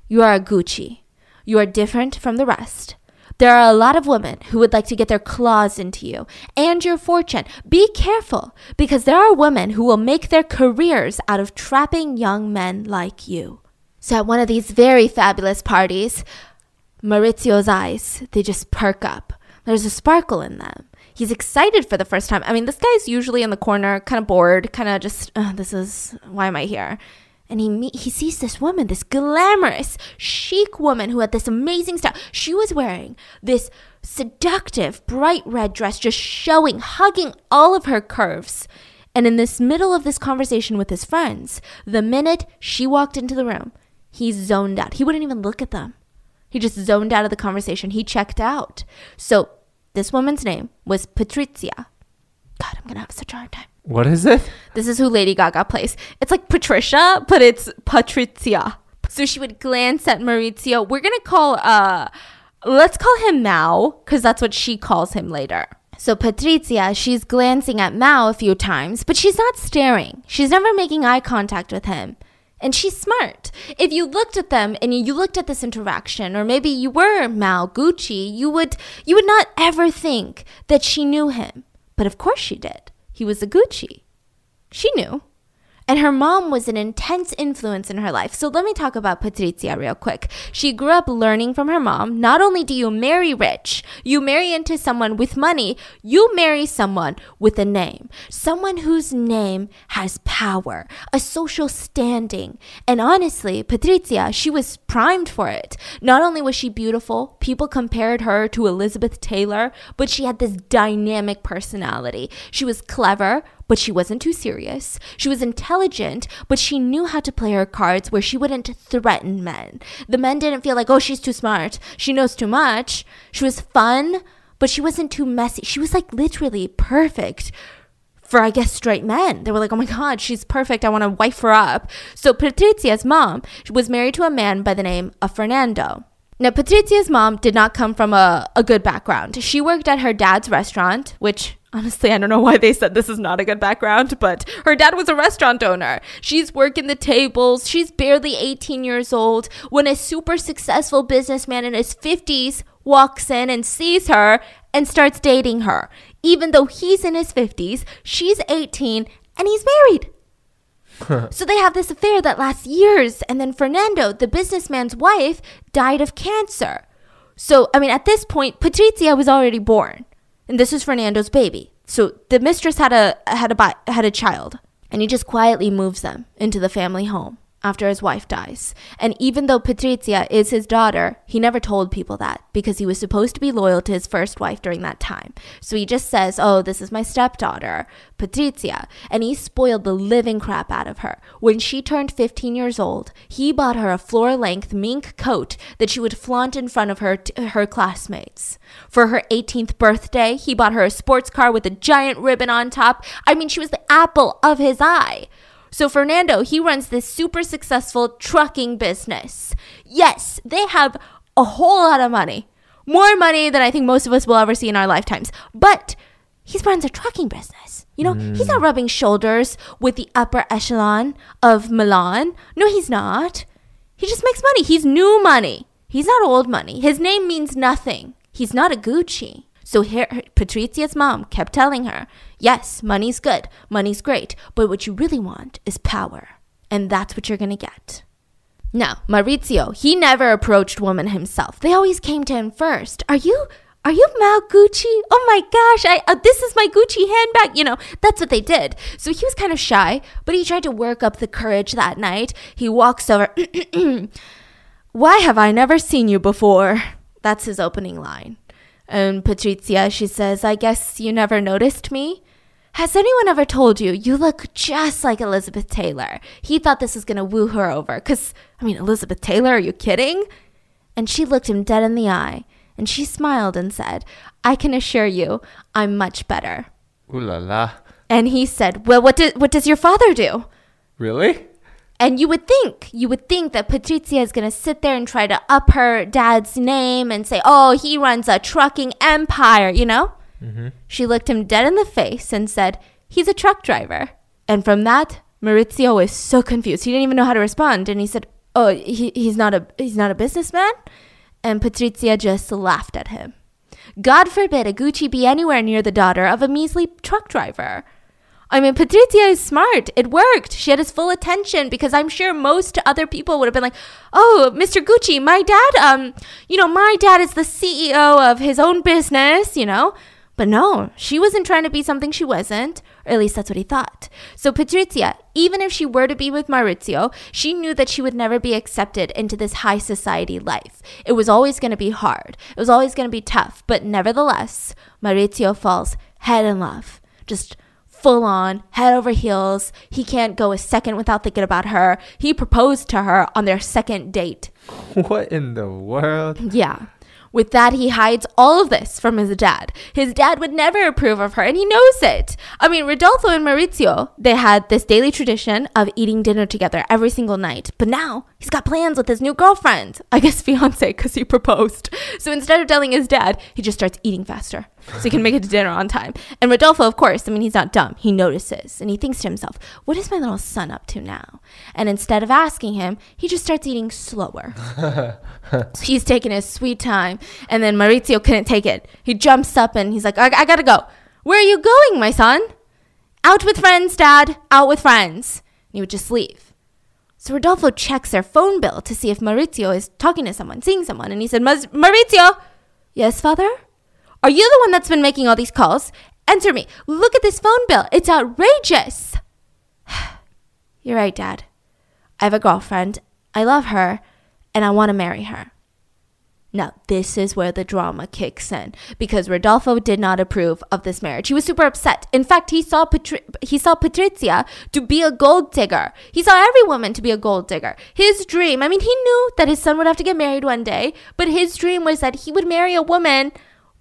you are a Gucci. You are different from the rest. There are a lot of women who would like to get their claws into you and your fortune. Be careful, because there are women who will make their careers out of trapping young men like you. So at one of these very fabulous parties, Maurizio's eyes, they just perk up. There's a sparkle in them. He's excited for the first time. I mean, this guy's usually in the corner, kind of bored, kind of just, this is, why am I here? and he meet, he sees this woman, this glamorous, chic woman who had this amazing style. She was wearing this seductive, bright red dress, just showing, hugging all of her curves. And in this middle of this conversation with his friends, the minute she walked into the room, he zoned out. He wouldn't even look at them. He just zoned out of the conversation. He checked out. So this woman's name was Patrizia. God, I'm gonna have such a hard time. What is it? This is who Lady Gaga plays. It's like Patricia, but it's Patrizia. So she would glance at Maurizio. We're gonna call uh let's call him Mao, because that's what she calls him later. So Patrizia, she's glancing at Mao a few times, but she's not staring. She's never making eye contact with him. And she's smart. If you looked at them and you looked at this interaction, or maybe you were Mao Gucci, you would you would not ever think that she knew him. But of course she did. He was a Gucci. She knew. And her mom was an intense influence in her life. So let me talk about Patrizia real quick. She grew up learning from her mom. Not only do you marry rich, you marry into someone with money, you marry someone with a name. Someone whose name has power, a social standing. And honestly, Patrizia, she was primed for it. Not only was she beautiful, people compared her to Elizabeth Taylor, but she had this dynamic personality. She was clever, but she wasn't too serious. She was intelligent, but she knew how to play her cards where she wouldn't threaten men. The men didn't feel like, oh, she's too smart. She knows too much. She was fun, but she wasn't too messy. She was like literally perfect for I guess straight men. They were like, "Oh my god, she's perfect. I want to wife her up." So Patricia's mom was married to a man by the name of Fernando. Now, Patricia's mom did not come from a, a good background. She worked at her dad's restaurant, which honestly, I don't know why they said this is not a good background, but her dad was a restaurant owner. She's working the tables. She's barely 18 years old when a super successful businessman in his 50s walks in and sees her and starts dating her. Even though he's in his 50s, she's 18 and he's married. [laughs] so they have this affair that lasts years, and then Fernando, the businessman's wife, died of cancer. So, I mean, at this point, Patrizia was already born, and this is Fernando's baby. So the mistress had a had a had a child, and he just quietly moves them into the family home after his wife dies. And even though Patrizia is his daughter, he never told people that because he was supposed to be loyal to his first wife during that time. So he just says, Oh, this is my stepdaughter, Patrizia. And he spoiled the living crap out of her. When she turned 15 years old, he bought her a floor length mink coat that she would flaunt in front of her, t- her classmates. For her 18th birthday, he bought her a sports car with a giant ribbon on top. I mean, she was the apple of his eye. So Fernando, he runs this super successful trucking business. Yes, they have a whole lot of money. More money than I think most of us will ever see in our lifetimes. But he runs a trucking business. You know, mm. he's not rubbing shoulders with the upper echelon of Milan. No, he's not. He just makes money. He's new money. He's not old money. His name means nothing. He's not a Gucci. So here, Patrizia's mom kept telling her, yes, money's good, money's great, but what you really want is power. And that's what you're going to get. Now, Maurizio, he never approached women himself. They always came to him first. Are you are you Mao Gucci? Oh my gosh, I uh, this is my Gucci handbag. You know, that's what they did. So he was kind of shy, but he tried to work up the courage that night. He walks over. [clears throat] Why have I never seen you before? That's his opening line. Um, and Patrizia, she says, I guess you never noticed me? Has anyone ever told you you look just like Elizabeth Taylor? He thought this was going to woo her over. Because, I mean, Elizabeth Taylor, are you kidding? And she looked him dead in the eye and she smiled and said, I can assure you, I'm much better. Ooh la la. And he said, Well, what, do, what does your father do? Really? And you would think, you would think that Patrizia is going to sit there and try to up her dad's name and say, oh, he runs a trucking empire, you know? Mm-hmm. She looked him dead in the face and said, he's a truck driver. And from that, Maurizio was so confused. He didn't even know how to respond. And he said, Oh, he, he's not a he's not a businessman? And Patrizia just laughed at him. God forbid a Gucci be anywhere near the daughter of a measly truck driver. I mean, Patrizia is smart. It worked. She had his full attention because I'm sure most other people would have been like, "Oh, Mr. Gucci, my dad, um, you know, my dad is the CEO of his own business, you know." But no, she wasn't trying to be something she wasn't, or at least that's what he thought. So Patrizia, even if she were to be with Maurizio, she knew that she would never be accepted into this high society life. It was always going to be hard. It was always going to be tough, but nevertheless, Maurizio falls head in love. Just full on, head over heels. He can't go a second without thinking about her. He proposed to her on their second date. [laughs] What in the world? Yeah. With that, he hides all of this from his dad. His dad would never approve of her, and he knows it. I mean, Rodolfo and Maurizio, they had this daily tradition of eating dinner together every single night. But now, he's got plans with his new girlfriend. I guess [laughs] fiance, because he proposed. So instead of telling his dad, he just starts eating faster so he can make it to dinner on time. And Rodolfo, of course, I mean, he's not dumb. He notices and he thinks to himself, what is my little son up to now? And instead of asking him, he just starts eating slower. [laughs] so he's taking his sweet time. And then Maurizio couldn't take it. He jumps up and he's like, I, I gotta go. Where are you going, my son? Out with friends, Dad. Out with friends. And he would just leave. So Rodolfo checks their phone bill to see if Maurizio is talking to someone, seeing someone. And he said, Maurizio? Yes, father? Are you the one that's been making all these calls? Answer me. Look at this phone bill. It's outrageous. [sighs] You're right, Dad. I have a girlfriend. I love her, and I want to marry her. Now, this is where the drama kicks in because Rodolfo did not approve of this marriage. He was super upset. In fact, he saw Patri- he saw Patrizia to be a gold digger. He saw every woman to be a gold digger. His dream, I mean, he knew that his son would have to get married one day, but his dream was that he would marry a woman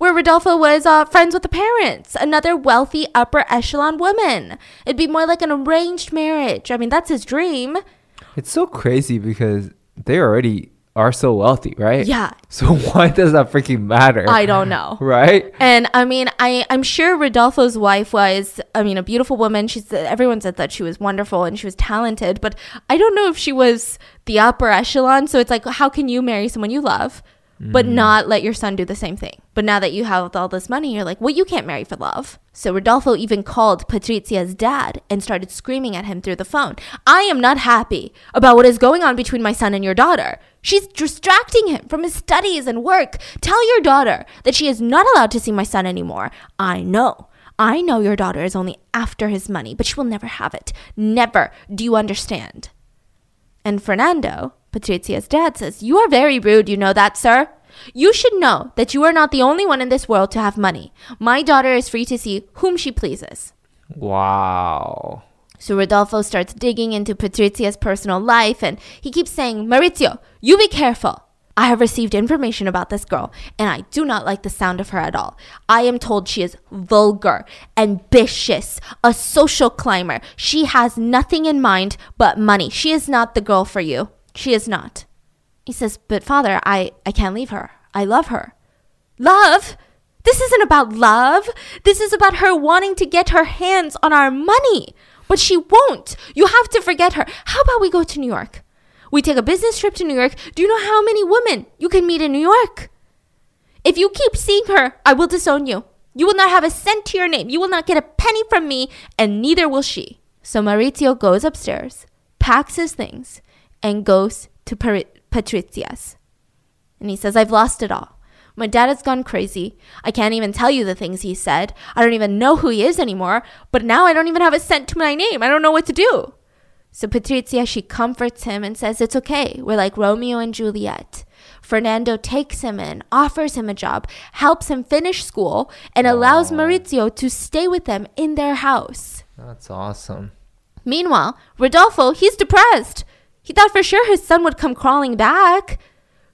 where Rodolfo was uh, friends with the parents, another wealthy upper echelon woman. It'd be more like an arranged marriage. I mean, that's his dream. It's so crazy because they already are so wealthy, right? Yeah. So [laughs] why does that freaking matter? I don't know. right? And I mean, I I'm sure Rodolfo's wife was, I mean, a beautiful woman. She's everyone said that she was wonderful and she was talented, but I don't know if she was the upper echelon. So it's like, how can you marry someone you love? But Mm. not let your son do the same thing. But now that you have all this money, you're like, well, you can't marry for love. So Rodolfo even called Patrizia's dad and started screaming at him through the phone. I am not happy about what is going on between my son and your daughter. She's distracting him from his studies and work. Tell your daughter that she is not allowed to see my son anymore. I know. I know your daughter is only after his money, but she will never have it. Never. Do you understand? And Fernando, Patrizia's dad, says, You are very rude, you know that, sir? You should know that you are not the only one in this world to have money. My daughter is free to see whom she pleases. Wow. So Rodolfo starts digging into Patrizia's personal life and he keeps saying, Maurizio, you be careful. I have received information about this girl and I do not like the sound of her at all. I am told she is vulgar, ambitious, a social climber. She has nothing in mind but money. She is not the girl for you. She is not. He says, But father, I, I can't leave her. I love her. Love? This isn't about love. This is about her wanting to get her hands on our money. But she won't. You have to forget her. How about we go to New York? We take a business trip to New York. Do you know how many women you can meet in New York? If you keep seeing her, I will disown you. You will not have a cent to your name. You will not get a penny from me, and neither will she. So Maurizio goes upstairs, packs his things, and goes to Patrizia's. And he says, I've lost it all. My dad has gone crazy. I can't even tell you the things he said. I don't even know who he is anymore. But now I don't even have a cent to my name. I don't know what to do. So Patrizia, she comforts him and says, It's okay. We're like Romeo and Juliet. Fernando takes him in, offers him a job, helps him finish school, and allows Maurizio to stay with them in their house. That's awesome. Meanwhile, Rodolfo, he's depressed. He thought for sure his son would come crawling back.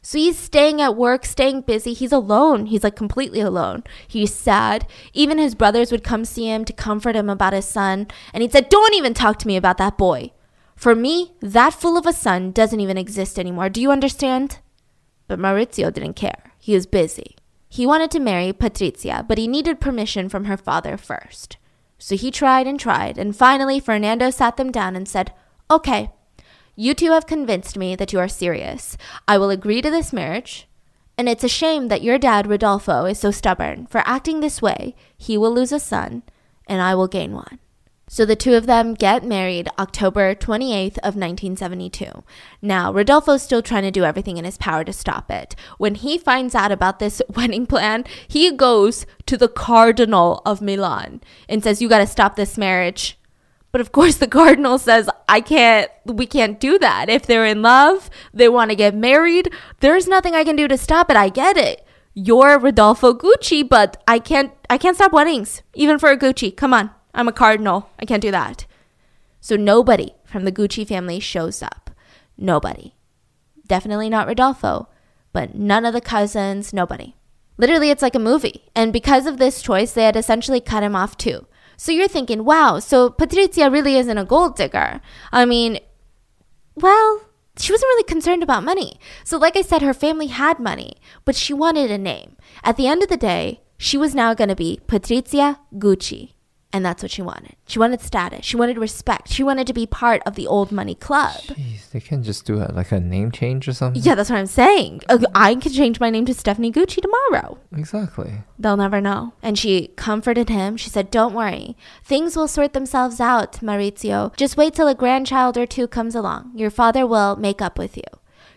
So he's staying at work, staying busy. He's alone. He's like completely alone. He's sad. Even his brothers would come see him to comfort him about his son. And he said, Don't even talk to me about that boy. For me, that fool of a son doesn't even exist anymore. Do you understand? But Maurizio didn't care. He was busy. He wanted to marry Patrizia, but he needed permission from her father first. So he tried and tried, and finally Fernando sat them down and said, Okay, you two have convinced me that you are serious. I will agree to this marriage. And it's a shame that your dad, Rodolfo, is so stubborn. For acting this way, he will lose a son, and I will gain one. So the two of them get married October 28th of 1972. Now, Rodolfo's still trying to do everything in his power to stop it. When he finds out about this [laughs] wedding plan, he goes to the cardinal of Milan and says, "You got to stop this marriage." But of course, the cardinal says, "I can't we can't do that. If they're in love, they want to get married, there's nothing I can do to stop it. I get it." You're Rodolfo Gucci, but I can't I can't stop weddings, even for a Gucci. Come on. I'm a cardinal. I can't do that. So nobody from the Gucci family shows up. Nobody. Definitely not Rodolfo, but none of the cousins, nobody. Literally, it's like a movie. And because of this choice, they had essentially cut him off too. So you're thinking, wow, so Patrizia really isn't a gold digger. I mean, well, she wasn't really concerned about money. So, like I said, her family had money, but she wanted a name. At the end of the day, she was now going to be Patrizia Gucci. And that's what she wanted. She wanted status. She wanted respect. She wanted to be part of the old money club. Jeez, they can just do a, like a name change or something. Yeah, that's what I'm saying. Uh, I can change my name to Stephanie Gucci tomorrow. Exactly. They'll never know. And she comforted him. She said, Don't worry. Things will sort themselves out, Maurizio. Just wait till a grandchild or two comes along. Your father will make up with you.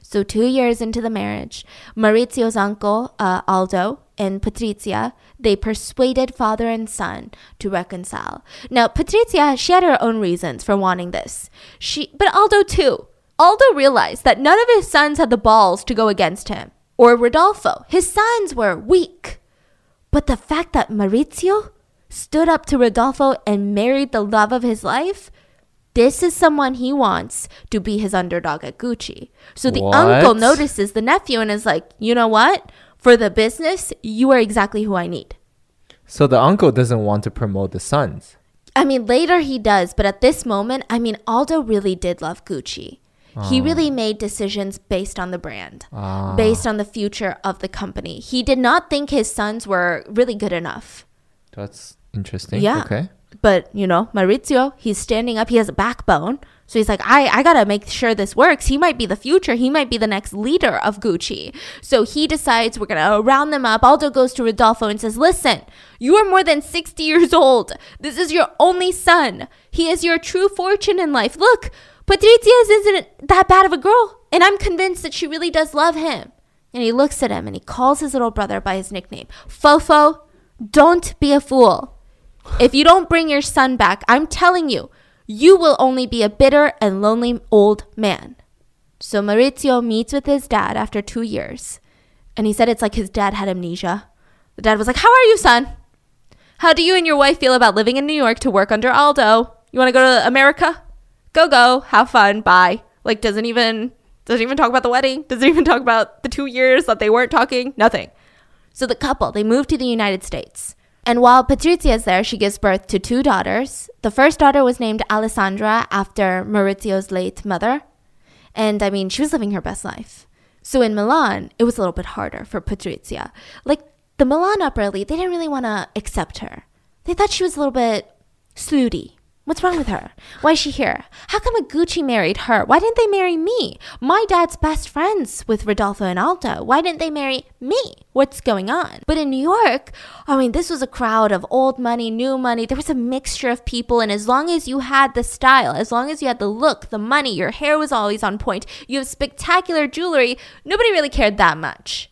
So, two years into the marriage, Maurizio's uncle, uh, Aldo, and Patrizia, they persuaded father and son to reconcile. Now, Patrizia, she had her own reasons for wanting this. She, but Aldo too. Aldo realized that none of his sons had the balls to go against him, or Rodolfo. His sons were weak. But the fact that Maurizio stood up to Rodolfo and married the love of his life, this is someone he wants to be his underdog at Gucci. So the What? uncle notices the nephew and is like, you know what? For the business, you are exactly who I need. So the uncle doesn't want to promote the sons. I mean, later he does, but at this moment, I mean, Aldo really did love Gucci. He really made decisions based on the brand, Ah. based on the future of the company. He did not think his sons were really good enough. That's interesting. Yeah. Okay. But, you know, Maurizio, he's standing up. He has a backbone. So he's like, I, I got to make sure this works. He might be the future. He might be the next leader of Gucci. So he decides we're to round them up. Aldo goes to Rodolfo and says, Listen, you are more than 60 years old. This is your only son. He is your true fortune in life. Look, Patrizia isn't that bad of a girl. And I'm convinced that she really does love him. And he looks at him and he calls his little brother by his nickname Fofo, don't be a fool. If you don't bring your son back, I'm telling you, you will only be a bitter and lonely old man. So Maurizio meets with his dad after two years. And he said it's like his dad had amnesia. The dad was like, How are you, son? How do you and your wife feel about living in New York to work under Aldo? You want to go to America? Go, go. Have fun. Bye. Like, doesn't even doesn't even talk about the wedding. Doesn't even talk about the two years that they weren't talking. Nothing. So the couple, they moved to the United States. And while Patrizia is there, she gives birth to two daughters. The first daughter was named Alessandra after Maurizio's late mother. And I mean, she was living her best life. So in Milan, it was a little bit harder for Patrizia. Like the Milan upper elite, they didn't really want to accept her. They thought she was a little bit snooty. What's wrong with her? Why is she here? How come a Gucci married her? Why didn't they marry me? My dad's best friends with Rodolfo and Aldo. Why didn't they marry me? What's going on? But in New York, I mean, this was a crowd of old money, new money. There was a mixture of people, and as long as you had the style, as long as you had the look, the money, your hair was always on point, you have spectacular jewelry, nobody really cared that much.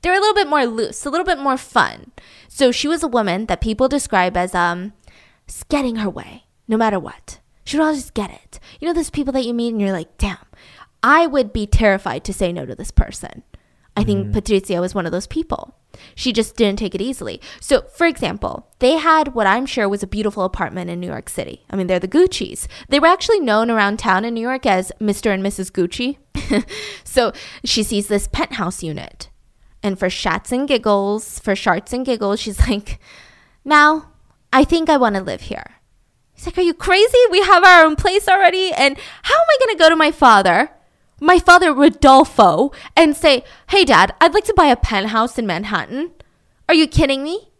They were a little bit more loose, a little bit more fun. So she was a woman that people describe as um getting her way, no matter what. She would always get it. You know, those people that you meet and you're like, damn, I would be terrified to say no to this person. I think mm. Patrizia was one of those people. She just didn't take it easily. So, for example, they had what I'm sure was a beautiful apartment in New York City. I mean, they're the Gucci's. They were actually known around town in New York as Mr. and Mrs. Gucci. [laughs] so she sees this penthouse unit. And for shats and giggles, for sharts and giggles, she's like, Mal, I think I want to live here. He's like, Are you crazy? We have our own place already. And how am I going to go to my father, my father Rodolfo, and say, Hey, dad, I'd like to buy a penthouse in Manhattan? Are you kidding me?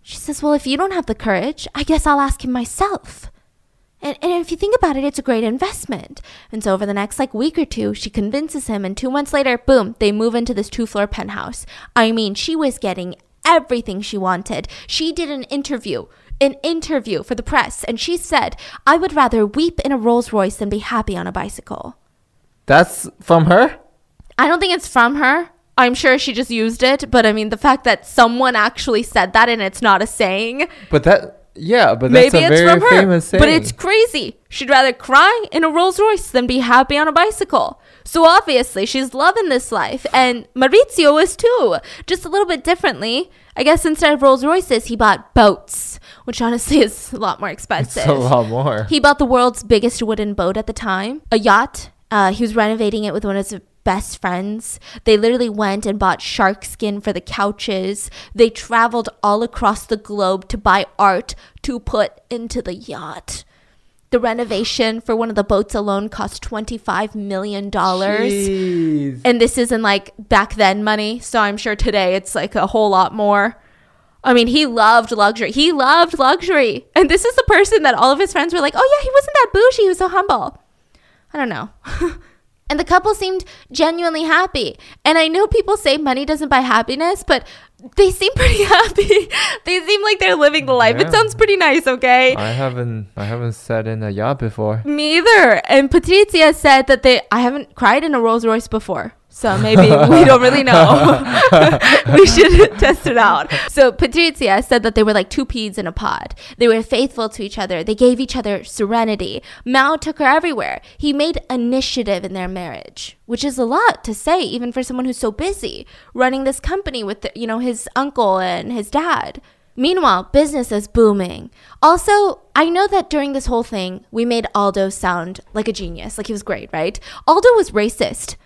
She says, Well, if you don't have the courage, I guess I'll ask him myself. And, and if you think about it, it's a great investment. And so over the next like week or two, she convinces him, and two months later, boom, they move into this two floor penthouse. I mean, she was getting everything she wanted. She did an interview, an interview for the press, and she said, I would rather weep in a Rolls Royce than be happy on a bicycle. That's from her? I don't think it's from her. I'm sure she just used it, but I mean, the fact that someone actually said that and it's not a saying. But that yeah, but that's Maybe a it's very from her, famous but it's crazy. She'd rather cry in a Rolls Royce than be happy on a bicycle. So obviously, she's loving this life, and Maurizio is too, just a little bit differently. I guess instead of Rolls Royces, he bought boats, which honestly [laughs] is a lot more expensive. it's a lot more. He bought the world's biggest wooden boat at the time, a yacht. Uh, he was renovating it with one of his best friends. They literally went and bought shark skin for the couches. They traveled all across the globe to buy art to put into the yacht. The renovation for one of the boats alone cost $25 million. Jeez. And this isn't like back then money. So I'm sure today it's like a whole lot more. I mean, he loved luxury. He loved luxury. And this is the person that all of his friends were like, oh, yeah, he wasn't that bougie. He was so humble. I don't know. [laughs] and the couple seemed genuinely happy. And I know people say money doesn't buy happiness, but they seem [laughs] pretty happy. they seem like they're living the life. It sounds pretty nice, okay? I haven't I haven't sat in a yacht before. Me either. And Patrizia said that they I haven't cried in a Rolls Royce before. So maybe we [laughs] don't really know. [laughs] we should [laughs] test it out. So Patrizia said that they were like two peas in a pod. They were faithful to each other. They gave each other serenity. Mao took her everywhere. He made initiative in their marriage, which is a lot to say even for someone who's so busy running this company with you know his uncle and his dad. Meanwhile, business is booming. Also, I know that during this whole thing, we made Aldo sound like a genius, like he was great, right? Aldo was racist.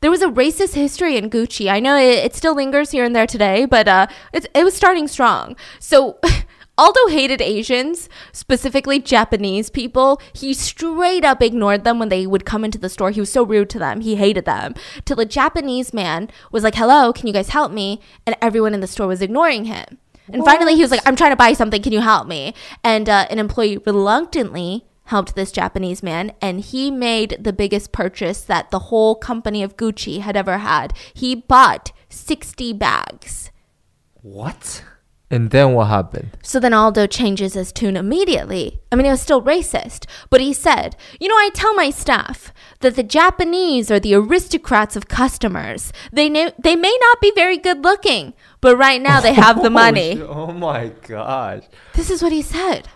There was a racist history in Gucci. I know it, it still lingers here and there today, but uh, it, it was starting strong. So [laughs] Aldo hated Asians, specifically Japanese people. He straight up ignored them when they would come into the store. He was so rude to them. He hated them. Till a Japanese man was like, hello, can you guys help me? And everyone in the store was ignoring him. And finally, he was like, I'm trying to buy something. Can you help me? And uh, an employee reluctantly helped this Japanese man, and he made the biggest purchase that the whole company of Gucci had ever had. He bought 60 bags. What? And then what happened? So then Aldo changes his tune immediately. I mean, it was still racist, but he said, You know, I tell my staff that the Japanese are the aristocrats of customers. They, know, they may not be very good looking, but right now they have the [laughs] oh, money. Oh my gosh. This is what he said.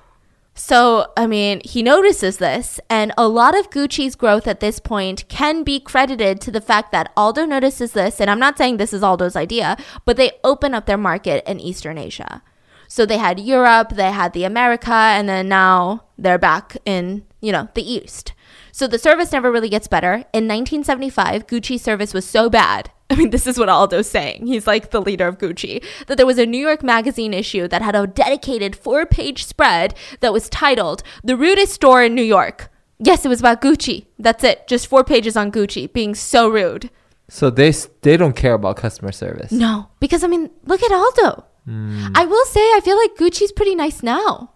So, I mean, he notices this, and a lot of Gucci's growth at this point can be credited to the fact that Aldo notices this, and I'm not saying this is Aldo's idea, but they open up their market in Eastern Asia. So they had Europe, they had the America, and then now they're back in, you know, the East. So the service never really gets better. In 1975, Gucci's service was so bad. [laughs] I mean, this is what Aldo's saying. He's like the leader of Gucci. That there was a New York Magazine issue that had a dedicated four page spread that was titled The Rudest Store in New York. Yes, it was about Gucci. That's it. Just four pages on Gucci being so rude. So they they don't care about customer service. No, because I mean, look at Aldo. Hmm. I will say, I feel like Gucci's pretty nice now.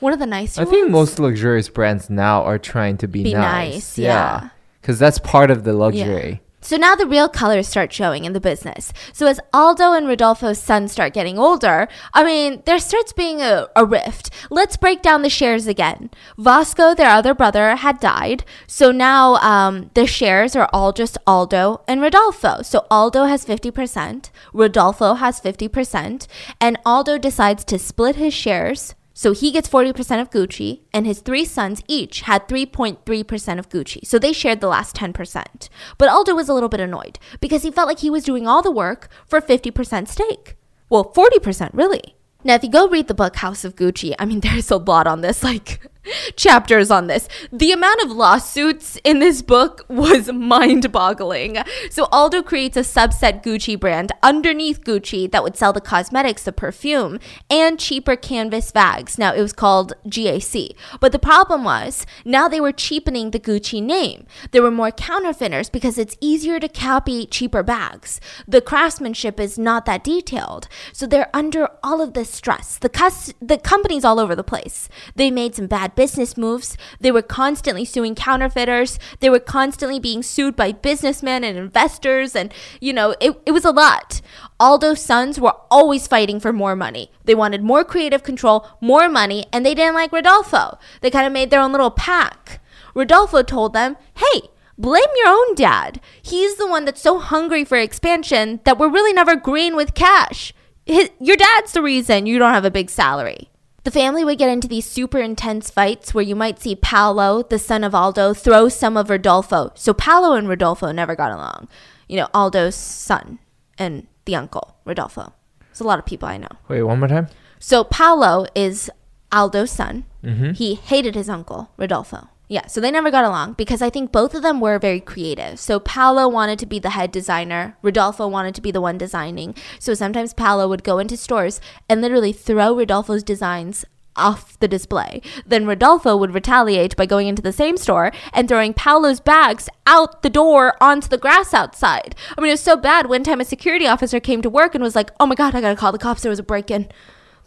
One of the nicer I think ones. most luxurious brands now are trying to be, Be nice. nice, yeah. Because that's part of the luxury. So now the real colors start showing in the business. So as Aldo and Rodolfo's sons start getting older, I mean, there starts being a, a rift. Let's break down the shares again. Vasco, their other brother, had died. So now um, the shares are all just Aldo and Rodolfo. So Aldo has 50%, Rodolfo has 50%, and Aldo decides to split his shares so he gets 40% of Gucci, and his three sons each had 3.3% of Gucci. So they shared the last 10%. But Aldo was a little bit annoyed because he felt like he was doing all the work for 50% stake. Well, 40% really. Now, if you go read the book House of Gucci, I mean, [laughs] there's a lot on this. Like, [laughs] chapters on this. The amount of lawsuits in this book [laughs] was mind boggling. So, Aldo creates a subset Gucci brand underneath Gucci that would sell the cosmetics, the perfume, and cheaper canvas bags. Now, it was called GAC. But the problem was now they were cheapening the Gucci name. There were more counterfeiters because it's easier to copy cheaper bags. The craftsmanship is not that detailed. So, they're under all of this stress. The, cus- the company's all over the place. They made some bad business moves. They were constantly suing counterfeiters. They were constantly being sued by businessmen and investors. And, you know, it, it was a lot. Aldo's sons were always fighting for more money. They wanted more creative control, more money, and they didn't like Rodolfo. They kind of made their own little pack. Rodolfo told them, hey, blame your own dad. He's the one that's so hungry for expansion that we're really never green with cash. His, your dad's the reason you don't have a big salary. The family would get into these super intense fights where you might see Paolo, the son of Aldo, throw some of Rodolfo. So Paolo and Rodolfo never got along. You know, Aldo's son and the uncle, Rodolfo. It's a lot of people I know. Wait, one more time. So Paolo is Aldo's son. Mm-hmm. He hated his uncle, Rodolfo. Yeah, so they never got along because I think both of them were very creative. So Paolo wanted to be the head designer, Rodolfo wanted to be the one designing. So sometimes Paolo would go into stores and literally throw Rodolfo's designs off the display. Then Rodolfo would retaliate by going into the same store and throwing Paolo's bags out the door onto the grass outside. I mean, it was so bad. One time a security officer came to work and was like, oh my God, I gotta call the cops. There was a break in.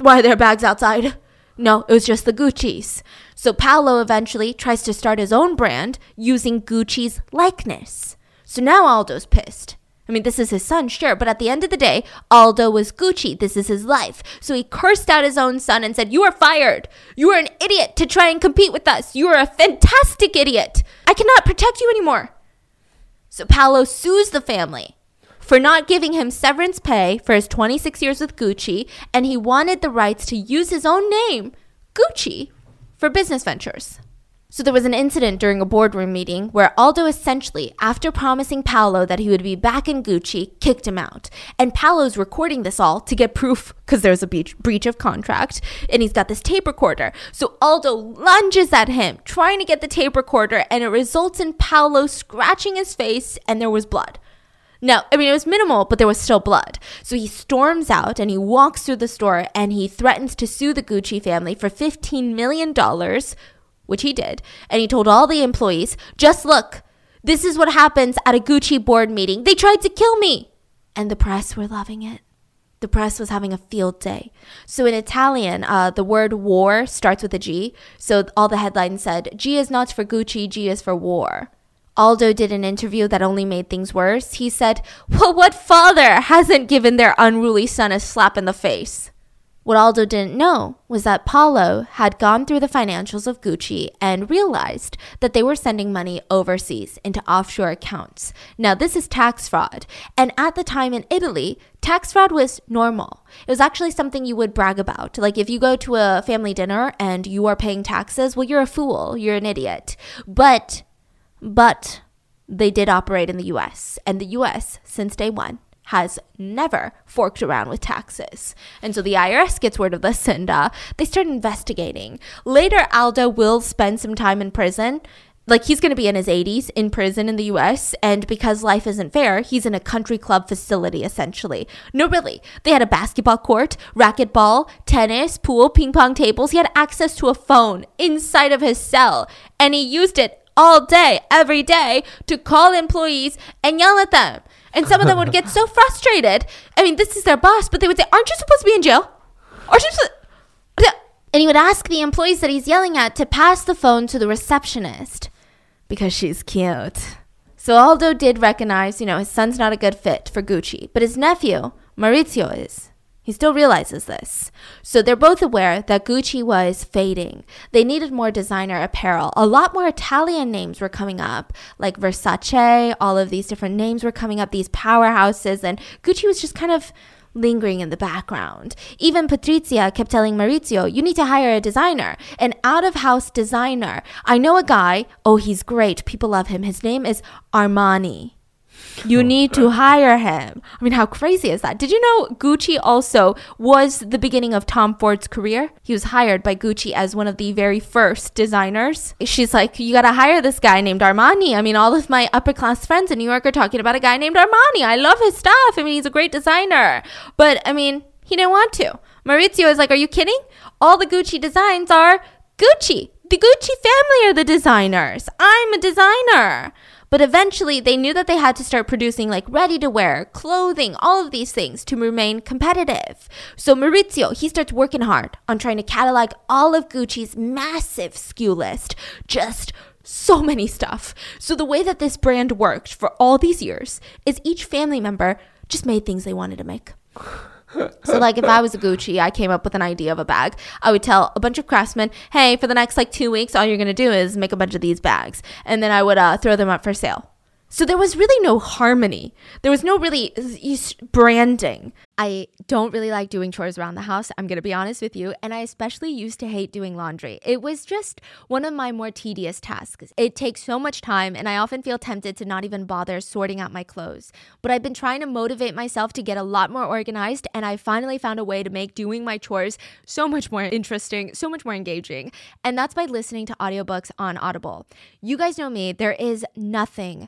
Why are there bags outside? No, it was just the Gucci's. So Paolo eventually tries to start his own brand using Gucci's likeness. So now Aldo's pissed. I mean, this is his son, sure, but at the end of the day, Aldo was Gucci. This is his life. So he cursed out his own son and said, You are fired. You are an idiot to try and compete with us. You are a fantastic idiot. I cannot protect you anymore. So Paolo sues the family for not giving him severance pay for his 26 years with Gucci, and he wanted the rights to use his own name, Gucci, for business ventures. So there was an incident during a boardroom meeting where Aldo essentially, after promising Paolo that he would be back in Gucci, kicked him out. And Paolo's recording this all to get proof because there's a breach, breach of contract and he's got this tape recorder. So Aldo lunges at him, trying to get the tape recorder, and it results in Paolo scratching his face and there was blood. No, I mean, it was minimal, but there was still blood. So he storms out and he walks through the store and he threatens to sue the Gucci family for $15 million, which he did. And he told all the employees, just look, this is what happens at a Gucci board meeting. They tried to kill me. And the press were loving it. The press was having a field day. So in Italian, uh, the word war starts with a G. So all the headlines said, G is not for Gucci, G is for war. Aldo did an interview that only made things worse. He said, Well, what father hasn't given their unruly son a slap in the face? What Aldo didn't know was that Paolo had gone through the financials of Gucci and realized that they were sending money overseas into offshore accounts. Now, this is tax fraud. And at the time in Italy, tax fraud was normal. It was actually something you would brag about. Like if you go to a family dinner and you are paying taxes, well, you're a fool, you're an idiot. But but they did operate in the US, and the US, since day one, has never forked around with taxes. And so the IRS gets word of this and uh, they start investigating. Later, Aldo will spend some time in prison. Like he's going to be in his 80s in prison in the US. And because life isn't fair, he's in a country club facility essentially. No, really. They had a basketball court, racquetball, tennis, pool, ping pong tables. He had access to a phone inside of his cell and he used it all day, every day to call employees and yell at them. And some of them would get so [laughs] frustrated. I mean, this is their boss, but they would say, Aren't you supposed to be in jail? Aren't you supposed and he would ask the employees that he's yelling at to pass the phone to the receptionist because she's cute. So Aldo did recognize, you know, his son's not a good fit for Gucci, but his nephew, Maurizio, is. He still realizes this. So they're both aware that Gucci was fading. They needed more designer apparel. A lot more Italian names were coming up, like Versace, all of these different names were coming up, these powerhouses, and Gucci was just kind of lingering in the background. Even Patrizia kept telling Maurizio, you need to hire a designer, an out of house designer. I know a guy, oh, he's great, people love him. His name is Armani. You need to hire him. I mean, how crazy is that? Did you know Gucci also was the beginning of Tom Ford's career? He was hired by Gucci as one of the very first designers. She's like, You gotta hire this guy named Armani. I mean, all of my upper class friends in New York are talking about a guy named Armani. I love his stuff. I mean, he's a great designer. But I mean, he didn't want to. Maurizio is like, Are you kidding? All the Gucci designs are Gucci. The Gucci family are the designers. I'm a designer. But eventually, they knew that they had to start producing like ready to wear, clothing, all of these things to remain competitive. So Maurizio, he starts working hard on trying to catalog all of Gucci's massive SKU list. Just so many stuff. So the way that this brand worked for all these years is each family member just made things they wanted to make so like if I was a Gucci, I came up with an idea of a bag. I would tell a bunch of craftsmen, "Hey, for the next like 2 weeks, all you're going to do is make a bunch of these bags." And then I would uh, throw them up for sale. So there was really no harmony. There was no really branding. I don't really like doing chores around the house, I'm gonna be honest with you, and I especially used to hate doing laundry. It was just one of my more tedious tasks. It takes so much time, and I often feel tempted to not even bother sorting out my clothes. But I've been trying to motivate myself to get a lot more organized, and I finally found a way to make doing my chores so much more interesting, so much more engaging. And that's by listening to audiobooks on Audible. You guys know me, there is nothing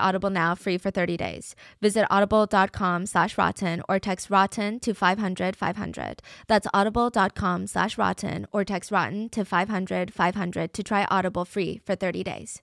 Audible now free for 30 days. Visit audible.com slash rotten or text rotten to 500 500. That's audible.com slash rotten or text rotten to 500 500 to try Audible free for 30 days.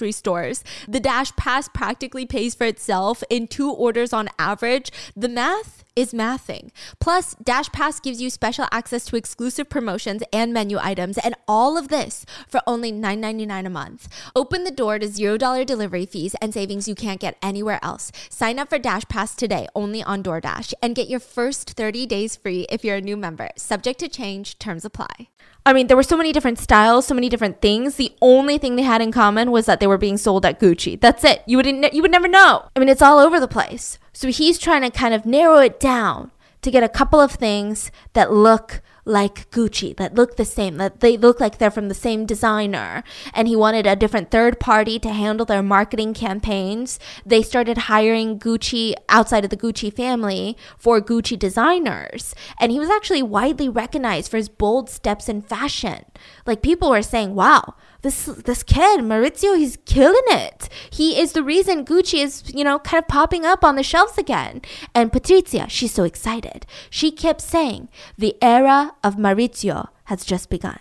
grocery stores. The Dash Pass practically pays for itself in two orders on average. The math is mathing. Plus, Dash Pass gives you special access to exclusive promotions and menu items, and all of this for only $9.99 a month. Open the door to $0 delivery fees and savings you can't get anywhere else. Sign up for Dash Pass today only on DoorDash and get your first 30 days free if you're a new member. Subject to change, terms apply. I mean, there were so many different styles, so many different things. The only thing they had in common was that they were being sold at Gucci. That's it. You wouldn't, you would never know. I mean, it's all over the place. So he's trying to kind of narrow it down to get a couple of things that look like Gucci, that look the same, that they look like they're from the same designer. And he wanted a different third party to handle their marketing campaigns. They started hiring Gucci outside of the Gucci family for Gucci designers. And he was actually widely recognized for his bold steps in fashion. Like people were saying, wow, this this kid Maurizio he's killing it. He is the reason Gucci is, you know, kind of popping up on the shelves again. And Patrizia, she's so excited. She kept saying, "The era of Maurizio has just begun."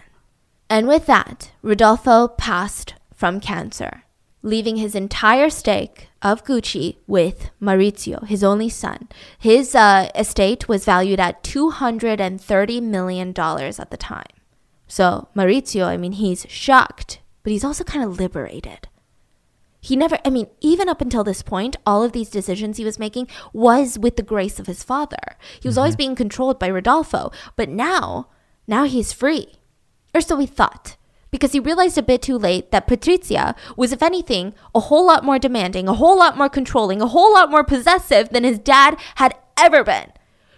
And with that, Rodolfo passed from cancer, leaving his entire stake of Gucci with Maurizio, his only son. His uh, estate was valued at $230 million at the time. So Maurizio, I mean, he's shocked, but he's also kind of liberated. He never, I mean, even up until this point, all of these decisions he was making was with the grace of his father. He was always mm-hmm. being controlled by Rodolfo. But now, now he's free. Or so he thought. Because he realized a bit too late that Patrizia was, if anything, a whole lot more demanding, a whole lot more controlling, a whole lot more possessive than his dad had ever been.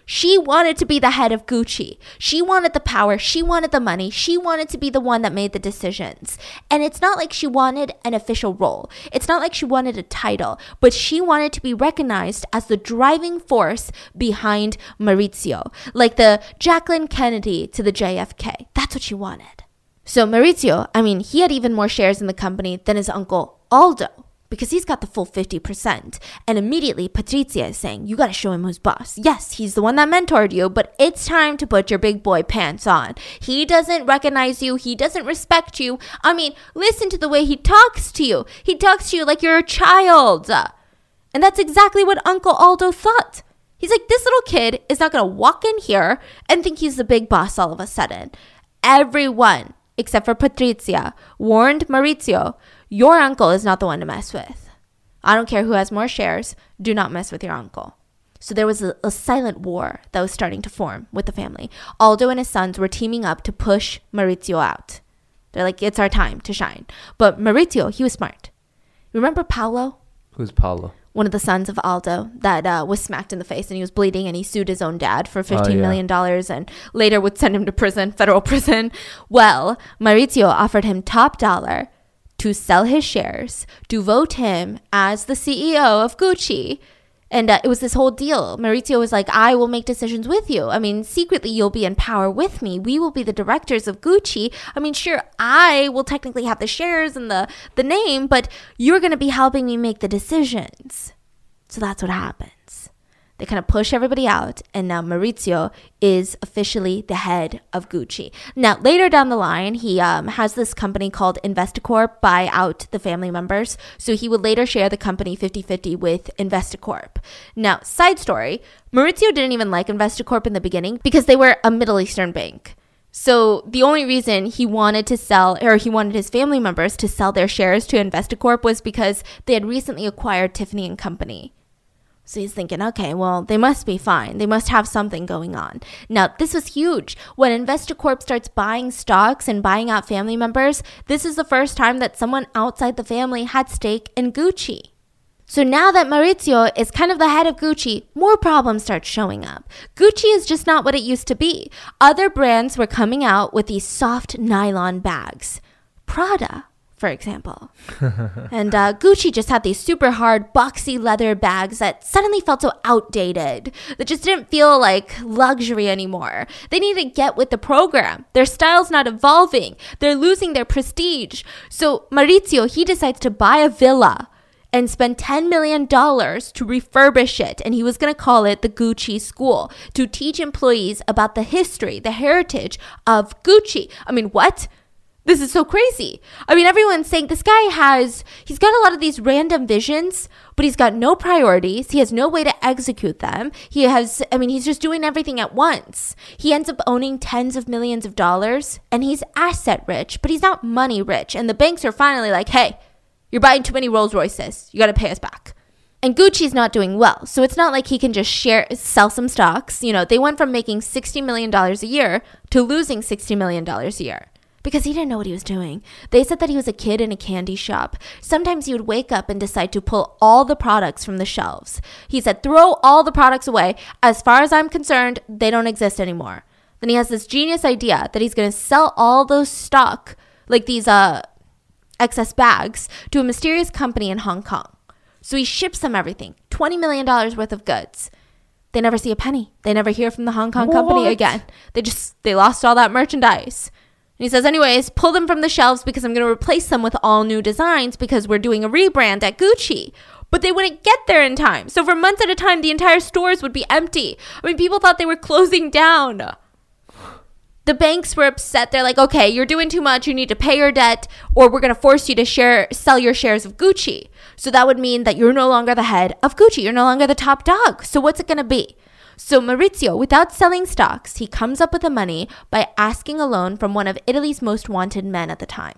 She wanted to be the head of Gucci. She wanted the power. She wanted the money. She wanted to be the one that made the decisions. And it's not like she wanted an official role. It's not like she wanted a title, but she wanted to be recognized as the driving force behind Maurizio, like the Jacqueline Kennedy to the JFK. That's what she wanted. So Maurizio, I mean, he had even more shares in the company than his uncle Aldo because he's got the full 50%. And immediately Patrizia is saying, You gotta show him who's boss. Yes, he's the one that mentored you, but it's time to put your big boy pants on. He doesn't recognize you, he doesn't respect you. I mean, listen to the way he talks to you. He talks to you like you're a child. And that's exactly what Uncle Aldo thought. He's like, This little kid is not gonna walk in here and think he's the big boss all of a sudden. Everyone, except for Patrizia, warned Maurizio your uncle is not the one to mess with. I don't care who has more shares, do not mess with your uncle. So there was a, a, silent war that was starting to form with the family. Aldo and his sons were teaming up to push Maurizio out. They're like, it's our time to shine. But Maurizio, he was smart. Remember Paolo? Who's Paolo? One of the sons of Aldo that uh, was smacked in the face and he was bleeding and he sued his own dad for fifteen oh, yeah. million dollars and later would send him to prison, [laughs] federal prison. Well, Maurizio offered him top dollar to sell his shares, to vote him as the CEO of Gucci. And uh, it was this whole deal. Maurizio was like, I will make decisions with you. I mean, secretly, you'll be in power with me. We will be the directors of Gucci. I mean, sure, I will technically have the shares and the, the name, but you're going to be helping me make the decisions. So that's what happened. They kind of push everybody out, and now Maurizio is officially the head of Gucci. Now, later down the line, he um, has this company called Investacorp buy out the family members. So he would later share the company 50 50 with Investacorp. Now, side story Maurizio didn't even like Investacorp in the beginning because they were a Middle Eastern bank. So the only reason he wanted to sell, or he wanted his family members to sell their shares to Investacorp was because they had recently acquired Tiffany and Company. So he's thinking, okay, well, they must be fine. They must have something going on. Now, this was huge. When Investacorp starts buying stocks and buying out family members, this is the first time that someone outside the family had stake in Gucci. So now that Maurizio is kind of the head of Gucci, more problems start showing up. Gucci is just not what it used to be. Other brands were coming out with these soft nylon bags. Prada for example. [laughs] and uh, Gucci just had these super hard, boxy leather bags that suddenly felt so outdated, that just didn't feel like luxury anymore. They need to get with the program. Their style's not evolving, they're losing their prestige. So Maurizio, he decides to buy a villa and spend $10 million to refurbish it. And he was going to call it the Gucci School to teach employees about the history, the heritage of Gucci. I mean, what? This is so crazy. I mean, everyone's saying this guy has, he's got a lot of these random visions, but he's got no priorities. He has no way to execute them. He has, I mean, he's just doing everything at once. He ends up owning tens of millions of dollars and he's asset rich, but he's not money rich. And the banks are finally like, hey, you're buying too many Rolls Royces. You got to pay us back. And Gucci's not doing well. So it's not like he can just share, sell some stocks. You know, they went from making $60 million a year to losing $60 million a year because he didn't know what he was doing. They said that he was a kid in a candy shop. Sometimes he would wake up and decide to pull all the products from the shelves. He said, throw all the products away. As far as I'm concerned, they don't exist anymore. Then he has this genius idea that he's going to sell all those stock, like these uh, excess bags, to a mysterious company in Hong Kong. So he ships them everything $20 million worth of goods. They never see a penny. They never hear from the Hong Kong what? company again. They just, they lost all that merchandise. He says, anyways, pull them from the shelves because I'm going to replace them with all new designs because we're doing a rebrand at Gucci. But they wouldn't get there in time. So for months at a time, the entire stores would be empty. I mean, people thought they were closing down. The banks were upset. They're like, okay, you're doing too much. You need to pay your debt, or we're going to force you to share, sell your shares of Gucci. So that would mean that you're no longer the head of Gucci. You're no longer the top dog. So what's it going to be? So Maurizio, without selling stocks, he comes up with the money by asking a loan from one of Italy's most wanted men at the time.